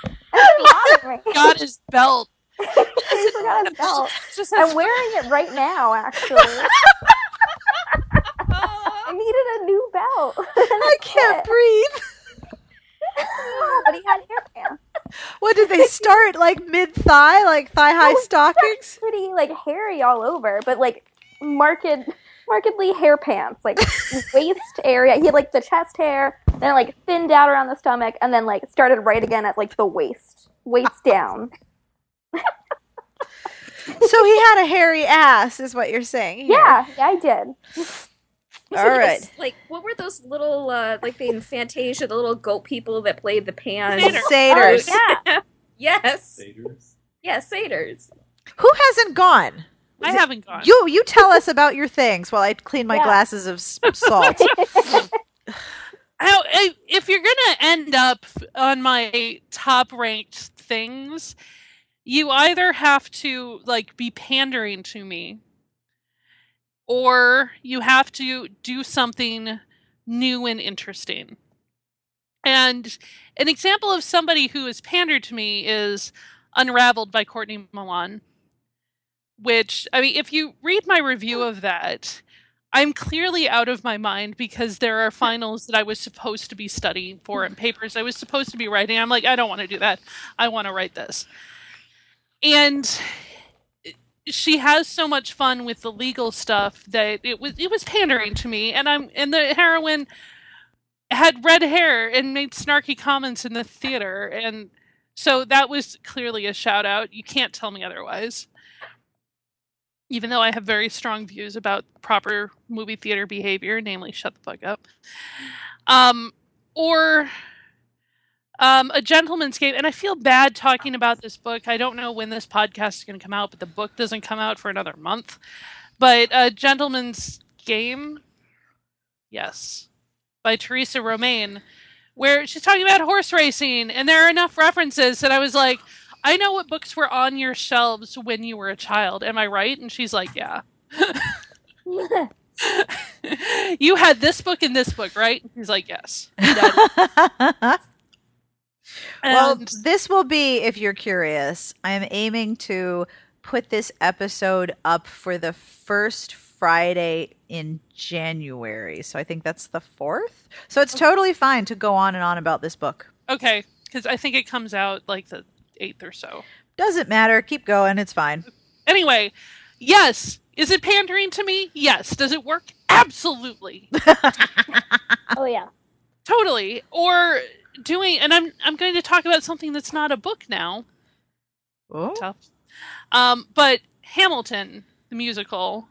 Speaker 2: And it's bothering me.
Speaker 3: Got his belt.
Speaker 2: he forgot his belt.
Speaker 3: Just
Speaker 2: I'm wearing it right now, actually. I needed a new belt.
Speaker 1: I can't breathe.
Speaker 2: but he had hair pants.
Speaker 1: What did they start like mid thigh, like thigh high stockings?
Speaker 2: Pretty like hairy all over, but like marked markedly hair pants, like waist area. He had like the chest hair, then it like thinned out around the stomach, and then like started right again at like the waist, waist down.
Speaker 1: So he had a hairy ass, is what you're saying. here.
Speaker 2: Yeah, yeah, I did.
Speaker 4: Was
Speaker 1: All
Speaker 4: it
Speaker 1: right.
Speaker 4: this- Like, what were those little, uh, like the in Fantasia, the little goat people that played the pan?
Speaker 3: Satyrs.
Speaker 1: Satyrs.
Speaker 5: Oh, yeah.
Speaker 4: yes.
Speaker 6: Satyrs.
Speaker 4: Yeah, satyrs.
Speaker 1: Who hasn't gone?
Speaker 3: I
Speaker 1: it-
Speaker 3: haven't gone.
Speaker 1: You you tell us about your things while I clean my
Speaker 5: Yeah.
Speaker 1: glasses of salt.
Speaker 3: How, if- if you're gonna end up on my top ranked things, you either have to like be pandering to me, or you have to do something new and interesting. And an example of somebody who has pandered to me is Unraveled by Courtney Milan. Which I mean, if you read my review of that, I'm clearly out of my mind because there are finals that I was supposed to be studying for and papers I was supposed to be writing. I'm like, I don't want to do that. I want to write this. And eh, she has so much fun with the legal stuff that it was it was pandering to me and I'm and the heroine had red hair and made snarky comments in the theater and so that was clearly a shout out. You can't tell me otherwise even though I have very strong views about proper movie theater behavior, namely shut the fuck up. Um, or um, a gentleman's game, and I feel bad talking about this book. I don't know when this podcast is going to come out, but the book doesn't come out for another month. But a gentleman's game, yes, by Theresa Romain, where she's talking about horse racing, and there are enough references that I was like, I know what books were on your shelves when you were a child. Am I right? And she's like, Yeah. you had this book and this book, right? He's like, Yes.
Speaker 1: Well, this will be, if you're curious, I am aiming to put this episode up for the first Friday in January. So I think that's the fourth. So it's totally fine to go on and on about this book.
Speaker 3: okay, because I think it comes out like the eighth or so.
Speaker 1: Doesn't matter. Keep going. It's fine.
Speaker 3: Anyway, yes. Is it pandering to me? Yes. Does it work? Absolutely.
Speaker 5: oh yeah.
Speaker 3: Totally. Or doing and I'm I'm going to talk about something that's not a book now.
Speaker 1: Oh.
Speaker 3: tough. Um, but Hamilton, the musical,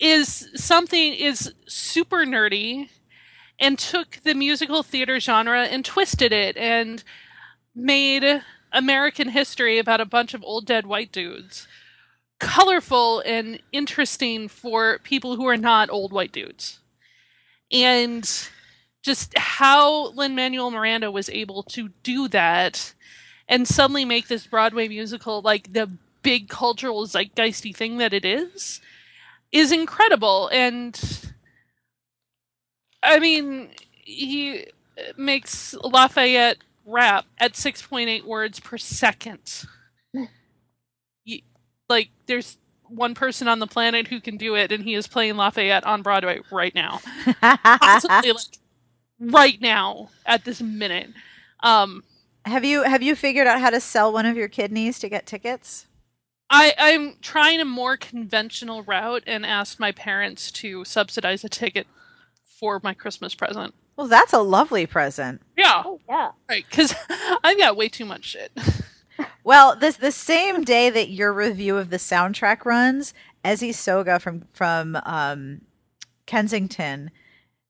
Speaker 3: is something is super nerdy and took the musical theater genre and twisted it and made American history about a bunch of old dead white dudes colorful and interesting for people who are not old white dudes. And just how Lin Manuel Miranda was able to do that and suddenly make this Broadway musical like the big cultural zeitgeisty thing that it is is incredible. And I mean, he makes Lafayette rap at 6.8 words per second. You- like, there's one person on the planet who can do it, and he is playing Lafayette on Broadway right now possibly like right now at this minute. Um,
Speaker 1: have you have you figured out how to sell one of your kidneys to get tickets?
Speaker 3: I I'm trying a more conventional route and asked my parents to subsidize a ticket for my Christmas present.
Speaker 1: Well, that's a lovely present.
Speaker 3: Yeah,
Speaker 5: Oh yeah.
Speaker 3: right. Because I've got way too much shit.
Speaker 1: Well, this the same day that your review of the soundtrack runs, Esi Sogah from from um, Kensington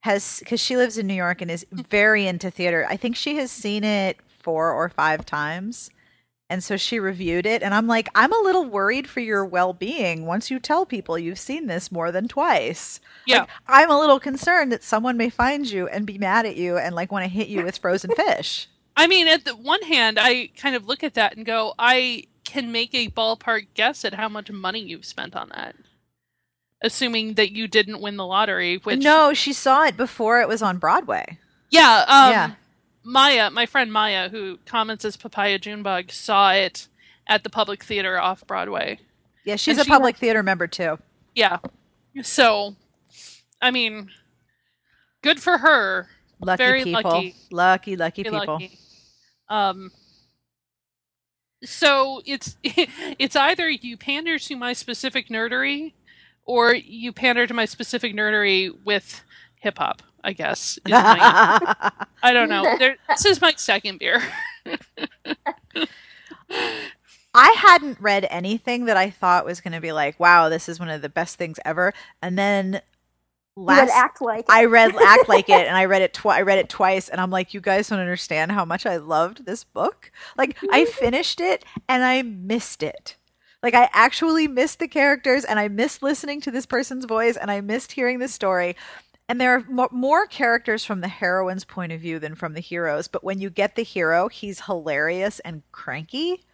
Speaker 1: has because she lives in New York and is very into theater. I think she has seen it four or five times, and so she reviewed it. And I'm like, I'm a little worried for your well being once you tell people you've seen this more than twice.
Speaker 3: Yeah.
Speaker 1: Like, I'm a little concerned that someone may find you and be mad at you and like want to hit you with frozen fish.
Speaker 3: I mean, at the one hand, I kind of look at that and go, I can make a ballpark guess at how much money you've spent on that. Assuming that you didn't win the lottery, which
Speaker 1: no, she saw it before it was on Broadway.
Speaker 3: Yeah, um,
Speaker 1: Yeah.
Speaker 3: Maya, my friend Maya, who comments as Papaya Junebug, saw it at the Public Theater off Broadway.
Speaker 1: Yeah, she's
Speaker 3: And
Speaker 1: a
Speaker 3: she-
Speaker 1: public theater member too.
Speaker 3: Yeah, so I mean, good for her.
Speaker 1: Lucky
Speaker 3: Very
Speaker 1: people.
Speaker 3: lucky.
Speaker 1: Lucky, lucky
Speaker 3: Very
Speaker 1: people.
Speaker 3: lucky. Um. So it's it's either you pander to my specific nerdery, or you pander to my specific nerdery with hip hop. I guess. is my- I don't know. There, this is my second beer.
Speaker 1: I hadn't read anything that I thought was going to be like, wow, this is one of the best things ever. And then last
Speaker 2: act like
Speaker 1: I read Act Like It and I read it twi- I read it twice and I'm like, you guys don't understand how much I loved this book. Like I finished it and I missed it. Like I actually missed the characters and I missed listening to this person's voice and I missed hearing the story. And there are more characters from the heroine's point of view than from the hero's, but when you get the hero, he's hilarious and cranky.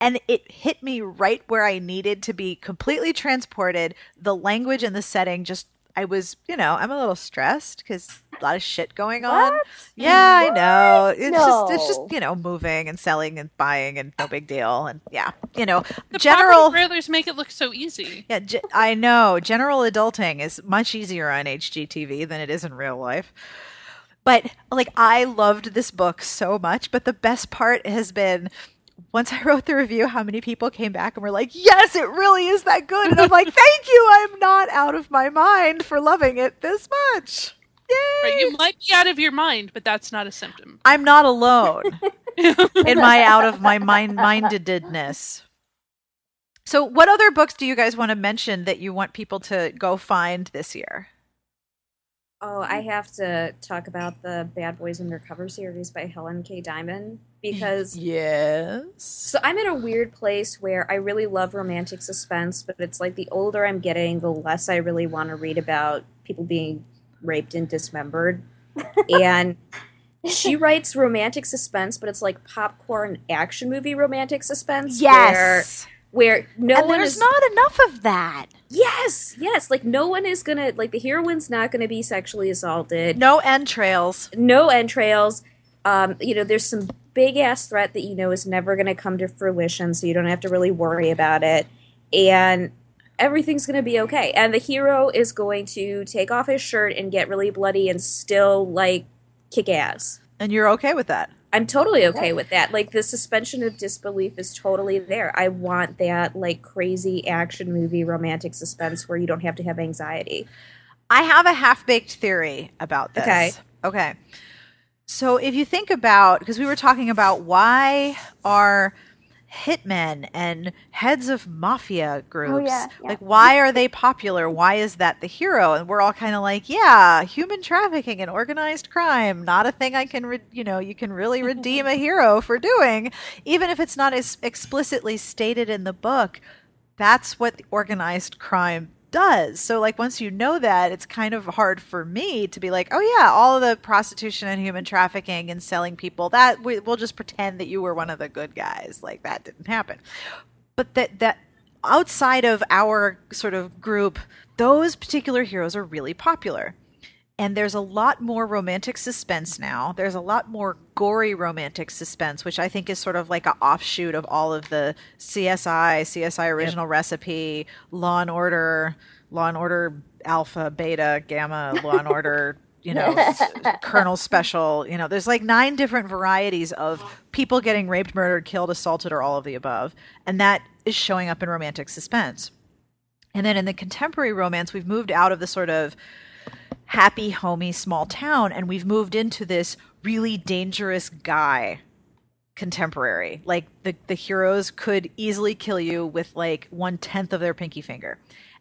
Speaker 1: And it hit me right where I needed to be completely transported. The language and the setting just I was, you know, I'm a little stressed because a lot of shit going on.
Speaker 5: What?
Speaker 1: Yeah, I know. It's just, it's just, you know, moving and selling and buying and no big deal. And yeah, you know,
Speaker 3: The
Speaker 1: general.
Speaker 3: trailers make it look so easy.
Speaker 1: Yeah, ge- I know. General adulting is much easier on HGTV than it is in real life. But like, I loved this book so much. But the best part has been once I wrote the review, how many people came back and were like, "Yes, it really is that good," and I'm like, "Thank you. I'm not out of my mind for loving it this much." Yay!
Speaker 3: Right, you might be out of your mind, but that's not a symptom.
Speaker 1: I'm not alone in my out of my mind mindedness. So, what other books do you guys want to mention that you want people to go find this year?
Speaker 4: Oh, I have to talk about the Bad Boys Undercover series by HelenKay Dimon because
Speaker 1: yes,
Speaker 4: so I'm in a weird place where I really love romantic suspense, but it's like the older I'm getting, the less I really want to read about people being raped and dismembered. and she writes romantic suspense, but it's like popcorn action movie romantic suspense.
Speaker 1: yes,
Speaker 4: Where, where no
Speaker 1: and
Speaker 4: one
Speaker 1: there's
Speaker 4: is
Speaker 1: not enough of that.
Speaker 4: Yes, yes. Like no one is gonna like the heroine's not gonna be sexually assaulted.
Speaker 1: No entrails.
Speaker 4: No entrails. Um, you know, there's some big ass threat that you know is never gonna come to fruition, so you don't have to really worry about it. And everything's gonna be okay. And the hero is going to take off his shirt and get really bloody and still like kick ass.
Speaker 1: And you're okay with that.
Speaker 4: I'm totally okay with that. Like the suspension of disbelief is totally there. I want that like crazy action movie romantic suspense where you don't have to have anxiety.
Speaker 1: I have a half baked theory about this.
Speaker 4: Okay.
Speaker 1: Okay. So if you think about, because we were talking about why are hitmen and heads of mafia oh, groups
Speaker 2: yeah, yeah.
Speaker 1: like why are they popular? Why is that the hero? And we're all kind of like yeah human trafficking and organized crime not a thing i can re- you know you can really redeem a hero for doing. Even if it's not as explicitly stated in the book that's what organized crime does. So like once you know that, it's kind of hard for me to be like, oh yeah, all the prostitution and human trafficking and selling people that we, we'll just pretend that you were one of the good guys. Like that didn't happen. But that that outside of our sort of group, those particular heroes are really popular. And there's a lot more romantic suspense now. There's a lot more gory romantic suspense, which I think is sort of like an offshoot of all of the CSI, CSI Original Recipe, Law and Order, Law and Order Alpha, Beta, Gamma, Law and Order, you know, Colonel Special. You know, there's like nine different varieties of people getting raped, murdered, killed, assaulted, or all of the above. And that is showing up in romantic suspense. And then in the contemporary romance, we've moved out of the sort of happy, homey, small town, and we've moved into this really dangerous guy contemporary. Like the the heroes could easily kill you with like one tenth of their pinky finger.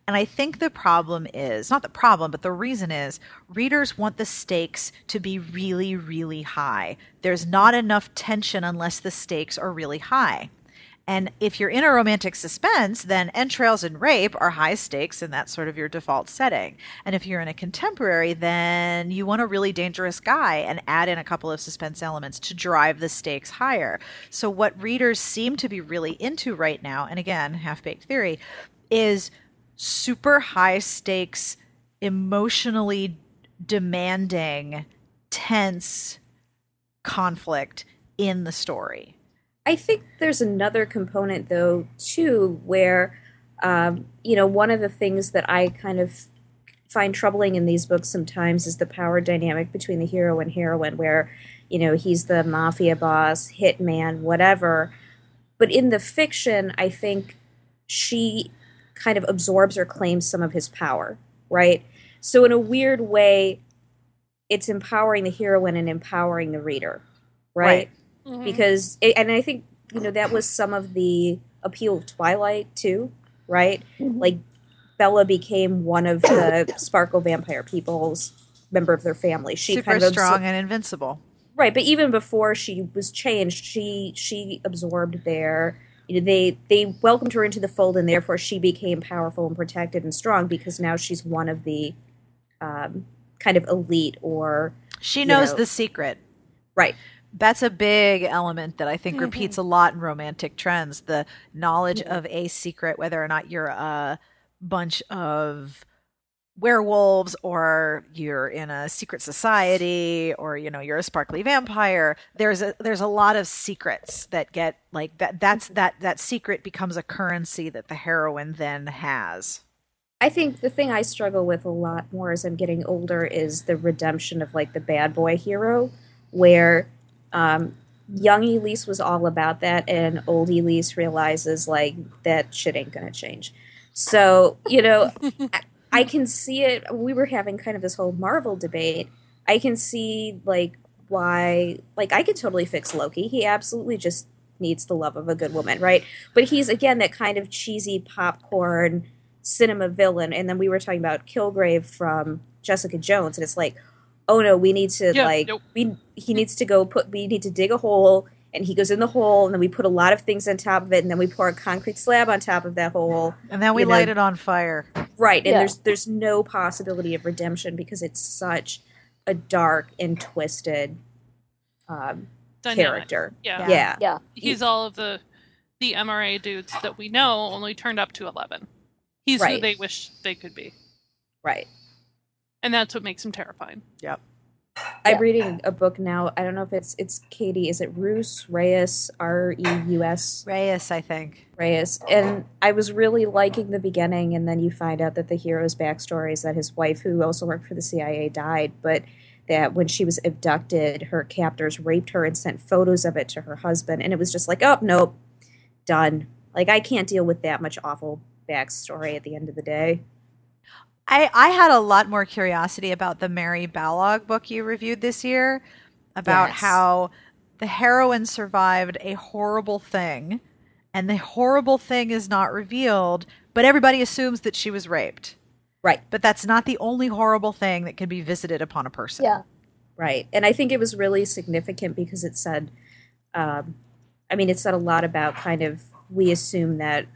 Speaker 1: And I think the problem is not the problem, but the reason is readers want the stakes to be really, really high. There's not enough tension unless the stakes are really high. And if you're in a romantic suspense, then entrails and rape are high stakes, and that's sort of your default setting. And if you're in a contemporary, then you want a really dangerous guy and add in a couple of suspense elements to drive the stakes higher. So, what readers seem to be really into right now, and again, half baked theory, is super high stakes, emotionally demanding, tense conflict in the story.
Speaker 4: I think there's another component though too where um, you know one of the things that I kind of find troubling in these books sometimes is the power dynamic between the hero and heroine where you know he's the mafia boss hitman whatever. But in the fiction I think she kind of absorbs or claims some of his power right? So in a weird way it's empowering the heroine and empowering the reader right.
Speaker 3: Mhm.
Speaker 4: because it, and I think you know that was some of the appeal of Twilight too, right? Like Bella became one of the Sparkle vampire people's member of their family. She
Speaker 1: super
Speaker 4: kind of absor-
Speaker 1: strong and invincible.
Speaker 4: right? But even before she was changed, she she absorbed their you know, they they welcomed her into the fold, and therefore she became powerful and protected and strong because now she's one of the um, kind of elite or
Speaker 1: She knows
Speaker 4: know.
Speaker 1: the secret.
Speaker 4: right.
Speaker 1: That's a big element that I think mm-hmm. repeats a lot in romantic trends. The knowledge of a secret, whether or not you're a bunch of werewolves or you're in a secret society or you know you're a sparkly vampire. There's a there's a lot of secrets that get like that that's mm-hmm. that that secret becomes a currency that the heroine then has.
Speaker 4: I think the thing I struggle with a lot more as I'm getting older is the redemption of like the bad boy hero, where um, young Elyse was all about that, and old Elyse realizes like that shit ain't gonna change. So you know, I, I can see it. We were having kind of this whole Marvel debate. I can see like why, like I could totally fix Loki. He absolutely just needs the love of a good woman, right? But he's again that kind of cheesy popcorn cinema villain. And then we were talking about Kilgrave from Jessica Jones, and it's like, oh no, we need to
Speaker 3: Yeah,
Speaker 4: like
Speaker 3: nope.
Speaker 4: we he needs to go put we need to dig a hole. And he goes in the hole, and then we put a lot of things on top of it, and then we pour a concrete slab on top of that hole.
Speaker 1: and then we
Speaker 4: You know-
Speaker 1: light it on fire
Speaker 4: Right, and
Speaker 5: Yeah.
Speaker 4: there's there's no possibility of redemption because it's such a dark and twisted um,
Speaker 3: Dynamic.
Speaker 4: character.
Speaker 3: Yeah.
Speaker 4: Yeah.
Speaker 5: Yeah.
Speaker 3: He's all of the the MRA dudes that we know only turned up to 11. He's who they wish they could be.
Speaker 4: right.
Speaker 3: And that's what makes him terrifying.
Speaker 1: yep
Speaker 4: I'm reading a book now. I don't know if it's it's Katie. Is it Rus Reyes R E U S
Speaker 1: reyes i think
Speaker 4: Reyes? And I was really liking the beginning, and then you find out that the hero's backstory is that his wife, who also worked for the CIA, died, but that when she was abducted, her captors raped her and sent photos of it to her husband, and it was just like, oh nope, done. Like I can't deal with that much awful backstory at the end of the day.
Speaker 1: I, I had a lot more curiosity about the Mary Balogh book you reviewed this year about
Speaker 4: Yes.
Speaker 1: how the heroine survived a horrible thing and the horrible thing is not revealed, but everybody assumes that she was raped.
Speaker 4: Right.
Speaker 1: But that's not the only horrible thing that can be visited upon a person.
Speaker 5: Yeah.
Speaker 4: Right. And I think it was really significant because it said, um, I mean, it said a lot about kind of, we assume that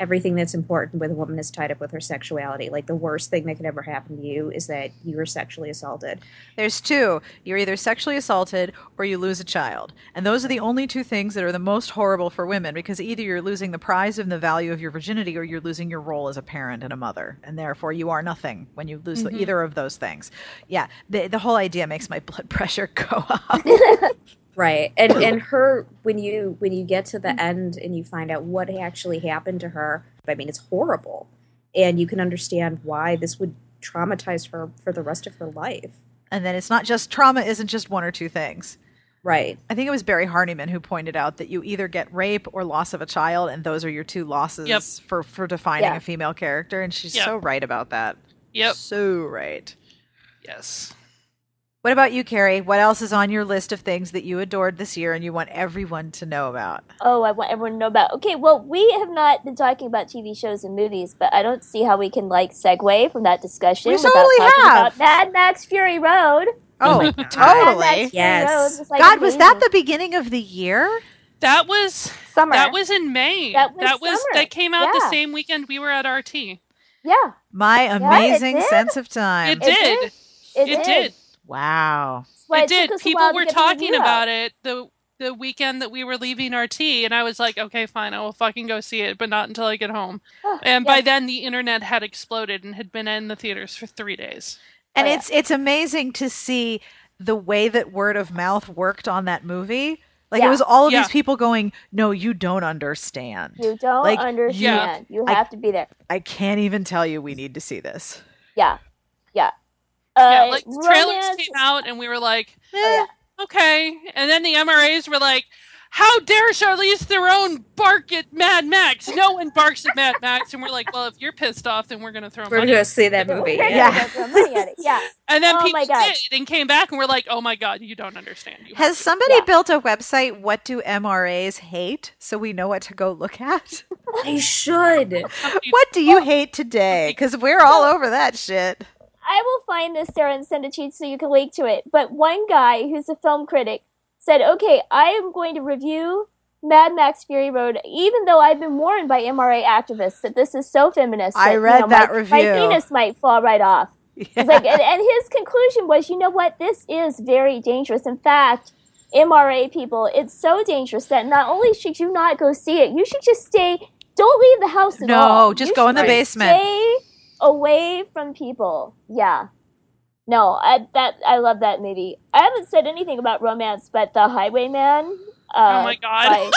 Speaker 4: everything that's important with a woman is tied up with her sexuality. Like the worst thing that could ever happen to you is that you were sexually assaulted.
Speaker 1: There's two. You're either sexually assaulted or you lose a child. And those are the only two things that are the most horrible for women because either you're losing the prize and the value of your virginity or you're losing your role as a parent and a mother. And therefore you are nothing when you lose the, mm-hmm. either of those things. Yeah, the, the whole idea makes my blood pressure go up.
Speaker 4: Right. And and her when you when you get to the end and you find out what actually happened to her, I mean, it's horrible. And you can understand why this would traumatize her for the rest of her life.
Speaker 1: and then it's not just trauma isn't just one or two things.
Speaker 4: Right.
Speaker 1: I think it was Barry Hardiman who pointed out that you either get rape or loss of a child, and those are your two losses
Speaker 3: Yep.
Speaker 1: for, for defining
Speaker 5: Yeah.
Speaker 1: a female character. And she's
Speaker 3: Yep.
Speaker 1: so right about that.
Speaker 3: Yep.
Speaker 1: So right.
Speaker 3: Yes.
Speaker 1: What about you, Carrie? What else is on your list of things that you adored this year and you want everyone to know about?
Speaker 5: Oh, I want everyone to know about. Okay, well, we have not been talking about TV shows and movies, but I don't see how we can like segue from that discussion
Speaker 1: We
Speaker 5: without
Speaker 1: totally
Speaker 5: talking
Speaker 1: have.
Speaker 5: about Mad Max Fury Road.
Speaker 1: Oh, oh
Speaker 5: Mad Max
Speaker 1: totally.
Speaker 5: Fury
Speaker 4: Yes.
Speaker 5: Road was, like,
Speaker 1: God, was that the beginning of the year?
Speaker 3: That was
Speaker 5: summer?
Speaker 3: that was in May.
Speaker 5: That was summer.
Speaker 3: that came out the same weekend we were at RT.
Speaker 5: yeah,
Speaker 1: My amazing
Speaker 5: did.
Speaker 1: sense of time.
Speaker 3: It did.
Speaker 5: it,
Speaker 3: It did.
Speaker 1: Wow.
Speaker 5: But
Speaker 3: it did.
Speaker 5: us
Speaker 3: People were talking about it the the weekend that we were leaving RT, and I was like, okay, fine, I will fucking go see it, but not until I get home.
Speaker 5: Oh,
Speaker 3: And
Speaker 5: yeah.
Speaker 3: by then, the internet had exploded and had been in the theaters for three days.
Speaker 1: And
Speaker 5: Oh, yeah.
Speaker 1: it's it's amazing to see the way that word of mouth worked on that movie. Like it was all of
Speaker 3: Yeah.
Speaker 1: these people going, "No, you don't understand.
Speaker 5: You don't
Speaker 1: Like,
Speaker 5: understand. You
Speaker 1: I-
Speaker 5: have to be there.
Speaker 1: I can't even tell you we need to see this."
Speaker 5: Yeah, yeah.
Speaker 3: Yeah,
Speaker 5: Uh,
Speaker 3: like the trailers came out, and we were like,
Speaker 1: Eh,
Speaker 3: okay. And then the MRAs were like, how dare Charlize Theron bark at Mad Max? No one barks at Mad Max. And we're like, well, if you're pissed off, then we're going to throw
Speaker 4: We're
Speaker 3: money.
Speaker 4: going to see that movie.
Speaker 5: We're
Speaker 1: Yeah.
Speaker 5: gonna throw money at it. Yeah.
Speaker 3: And then
Speaker 5: Oh
Speaker 3: people
Speaker 5: my God.
Speaker 3: did and came back and we're like, oh my God, you don't understand. You
Speaker 1: Has somebody
Speaker 5: Yeah.
Speaker 1: built a website? What do MRAs hate? So we know what to go look at.
Speaker 4: I should.
Speaker 1: what do you hate today? Because we're all over that shit.
Speaker 5: I will find this, Sarah, and send it to you so you can link to it. But one guy who's a film critic said, okay, I am going to review Mad Max Fury Road, even though I've been warned by MRA activists that this is so feminist,
Speaker 1: I
Speaker 5: that, you know,
Speaker 1: that
Speaker 5: my,
Speaker 1: review.
Speaker 5: My penis might fall right off. It's like, and, and his conclusion was, you know what? This is very dangerous. In fact, MRA people, it's so dangerous that not only should you not go see it, you should just stay. Don't leave the house at
Speaker 1: No,
Speaker 5: all.
Speaker 1: No, just
Speaker 5: You
Speaker 1: go in the basement.
Speaker 5: Stay away from people. Yeah. No, I, that I love that movie. I haven't said anything about romance, but The Highwayman. Uh,
Speaker 3: Oh my God.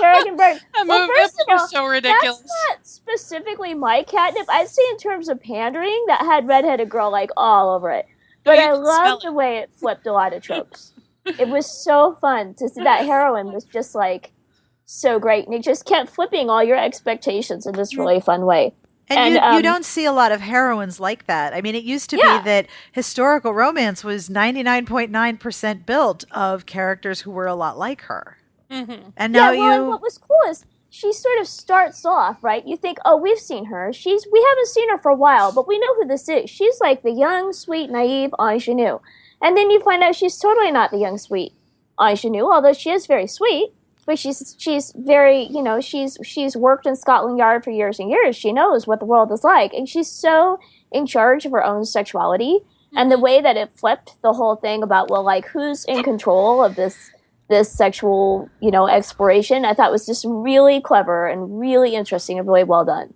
Speaker 5: Kerrigan.
Speaker 3: That
Speaker 5: Well,
Speaker 3: movie
Speaker 5: first of all,
Speaker 3: so ridiculous.
Speaker 5: That's not specifically my catnip. I'd say in terms of pandering, that had redheaded girl like all over it. But I love the way it flipped a lot of tropes. it was so fun to see that heroine was just like so great, and it just kept flipping all your expectations in this really fun way.
Speaker 1: And,
Speaker 5: And,
Speaker 1: you, you
Speaker 5: um,
Speaker 1: don't see a lot of heroines like that. I mean, it used to
Speaker 5: Yeah.
Speaker 1: be that historical romance was 99.9% built of characters who were a lot like her.
Speaker 3: hmm
Speaker 1: And now
Speaker 5: yeah, well, and what was cool is she sort of starts off right. You think, oh, we've seen her. She's we haven't seen her for a while, but we know who this is. She's like the young, sweet, naive ingenue, and then you find out she's totally not the young, sweet ingenue. Although she is very sweet, but she's she's very you know she's she's worked in Scotland Yard for years and years. She knows what the world is like, and she's so in charge of her own sexuality. And the mm-hmm. way that it flipped the whole thing about well, like who's in control of this this sexual, you know, exploration. I thought was just really clever and really interesting and really well done.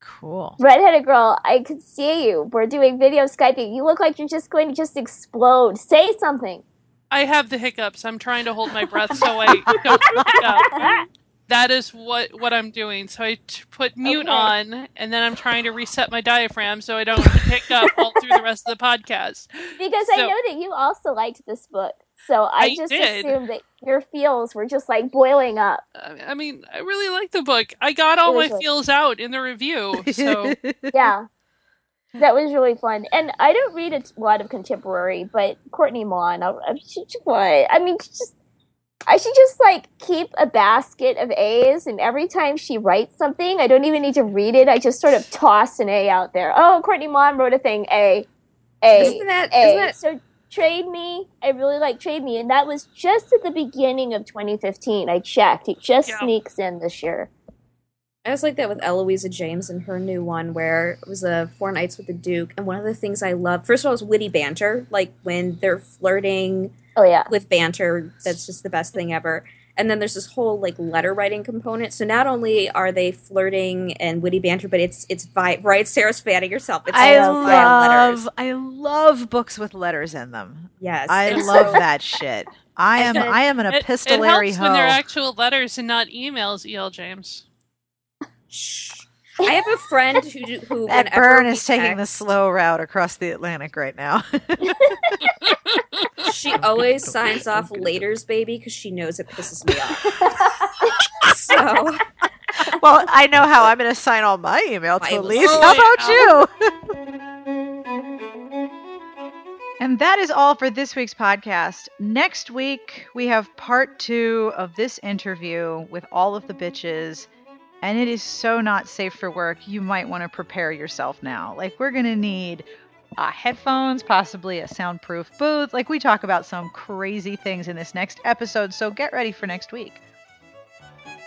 Speaker 1: Cool.
Speaker 5: Redheaded girl, I can see you. We're doing video Skyping. You look like you're just going to just explode. Say something.
Speaker 3: I have the hiccups. I'm trying to hold my breath so I don't hiccup. That is what what I'm doing. So I t- put mute
Speaker 5: Okay.
Speaker 3: on, and then I'm trying to reset my diaphragm so I don't pick up all through the rest of the podcast.
Speaker 5: Because I know that you also liked this book. So I,
Speaker 3: I
Speaker 5: just
Speaker 3: did.
Speaker 5: assumed that your feels were just like boiling up.
Speaker 3: I mean, I really like the book. I got all my feels out in the review. So
Speaker 5: Yeah. That was really fun, and I don't read a lot of contemporary, but Courtney Milan, I, I, she, what? I mean, she just I should just like keep a basket of A's, and every time she writes something, I don't even need to read it. I just sort of toss an A out there. Oh, Courtney Milan wrote a thing. A, A,
Speaker 4: Isn't that,
Speaker 5: A.
Speaker 4: isn't that
Speaker 5: So Trade Me, I really like Trade Me, and that was just at the beginning of 2015. I checked; it just
Speaker 3: Yeah.
Speaker 5: sneaks in this year.
Speaker 4: I was like that with Eloisa James and her new one, where it was a Four Nights with the Duke. And one of the things I love, first of all, is witty banter. Like when they're flirting
Speaker 5: Oh yeah,
Speaker 4: with banter, that's just the best thing ever. And then there's this whole like letter writing component. So not only are they flirting and witty banter, but it's it's vi- right, Sarah's fanning herself. It's
Speaker 1: I
Speaker 4: all letters.
Speaker 1: love I love books with letters in them.
Speaker 4: Yes,
Speaker 1: I love
Speaker 4: so-
Speaker 1: that shit. I am I am an
Speaker 3: it, it
Speaker 1: epistolary
Speaker 3: helps when they're actual letters and not emails. El James.
Speaker 4: Shh. I have a friend who do- who
Speaker 1: That burn
Speaker 4: we
Speaker 1: is taking the slow route across the Atlantic right now.
Speaker 4: She always signs off "laters, baby" because she knows it pisses me off. so
Speaker 1: well, I know how I'm going to sign all my email to
Speaker 4: was-
Speaker 3: Elyse.
Speaker 1: How about you? and that is all for this week's podcast. Next week, we have part two of this interview with all of the bitches. And it is so not safe for work. You might want to prepare yourself now. Like, we're going to need uh, headphones, possibly a soundproof booth. Like, we talk about some crazy things in this next episode. So get ready for next week.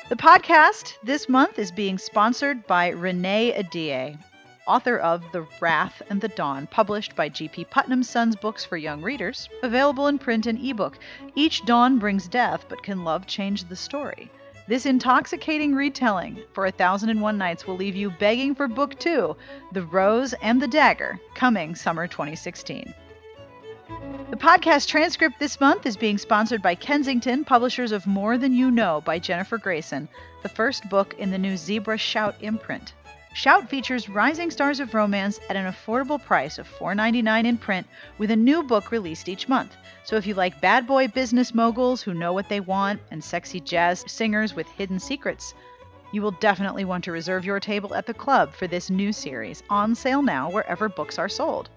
Speaker 1: The podcast this month is being sponsored by Renée Ahdieh, author of The Wrath and the Dawn, published by G.P. Putnam Sons Books for Young Readers, available in print and ebook. Each dawn brings death, but can love change the story? This intoxicating retelling for A Thousand and One Nights will leave you begging for book two, The Rose and the Dagger, coming summer 2016. The podcast transcript this month is being sponsored by Kensington, publishers of More Than You Know by Jennifer Gracen, the first book in the new Zebra Shout imprint. Shout features rising stars of romance at an affordable price of $4.99 in print, with a new book released each month. So if you like bad boy business moguls who know what they want and sexy jazz singers with hidden secrets, you will definitely want to reserve your table at the club for this new series, on sale now wherever books are sold.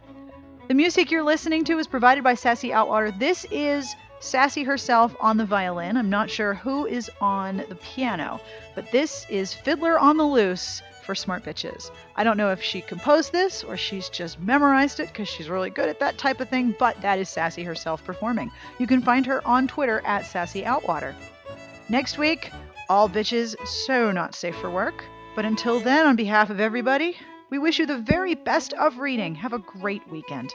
Speaker 1: The music you're listening to is provided by Sassy Outwater. This is Sassy herself on the violin. I'm not sure who is on the piano, but this is Fiddler on the Loose for Smart Bitches. I don't know if she composed this or she's just memorized it because she's really good at that type of thing, but that is Sassy herself performing. You can find her on Twitter at Sassy Outwater. Next week, all bitches so not safe for work. But until then, on behalf of everybody, we wish you the very best of reading. Have a great weekend.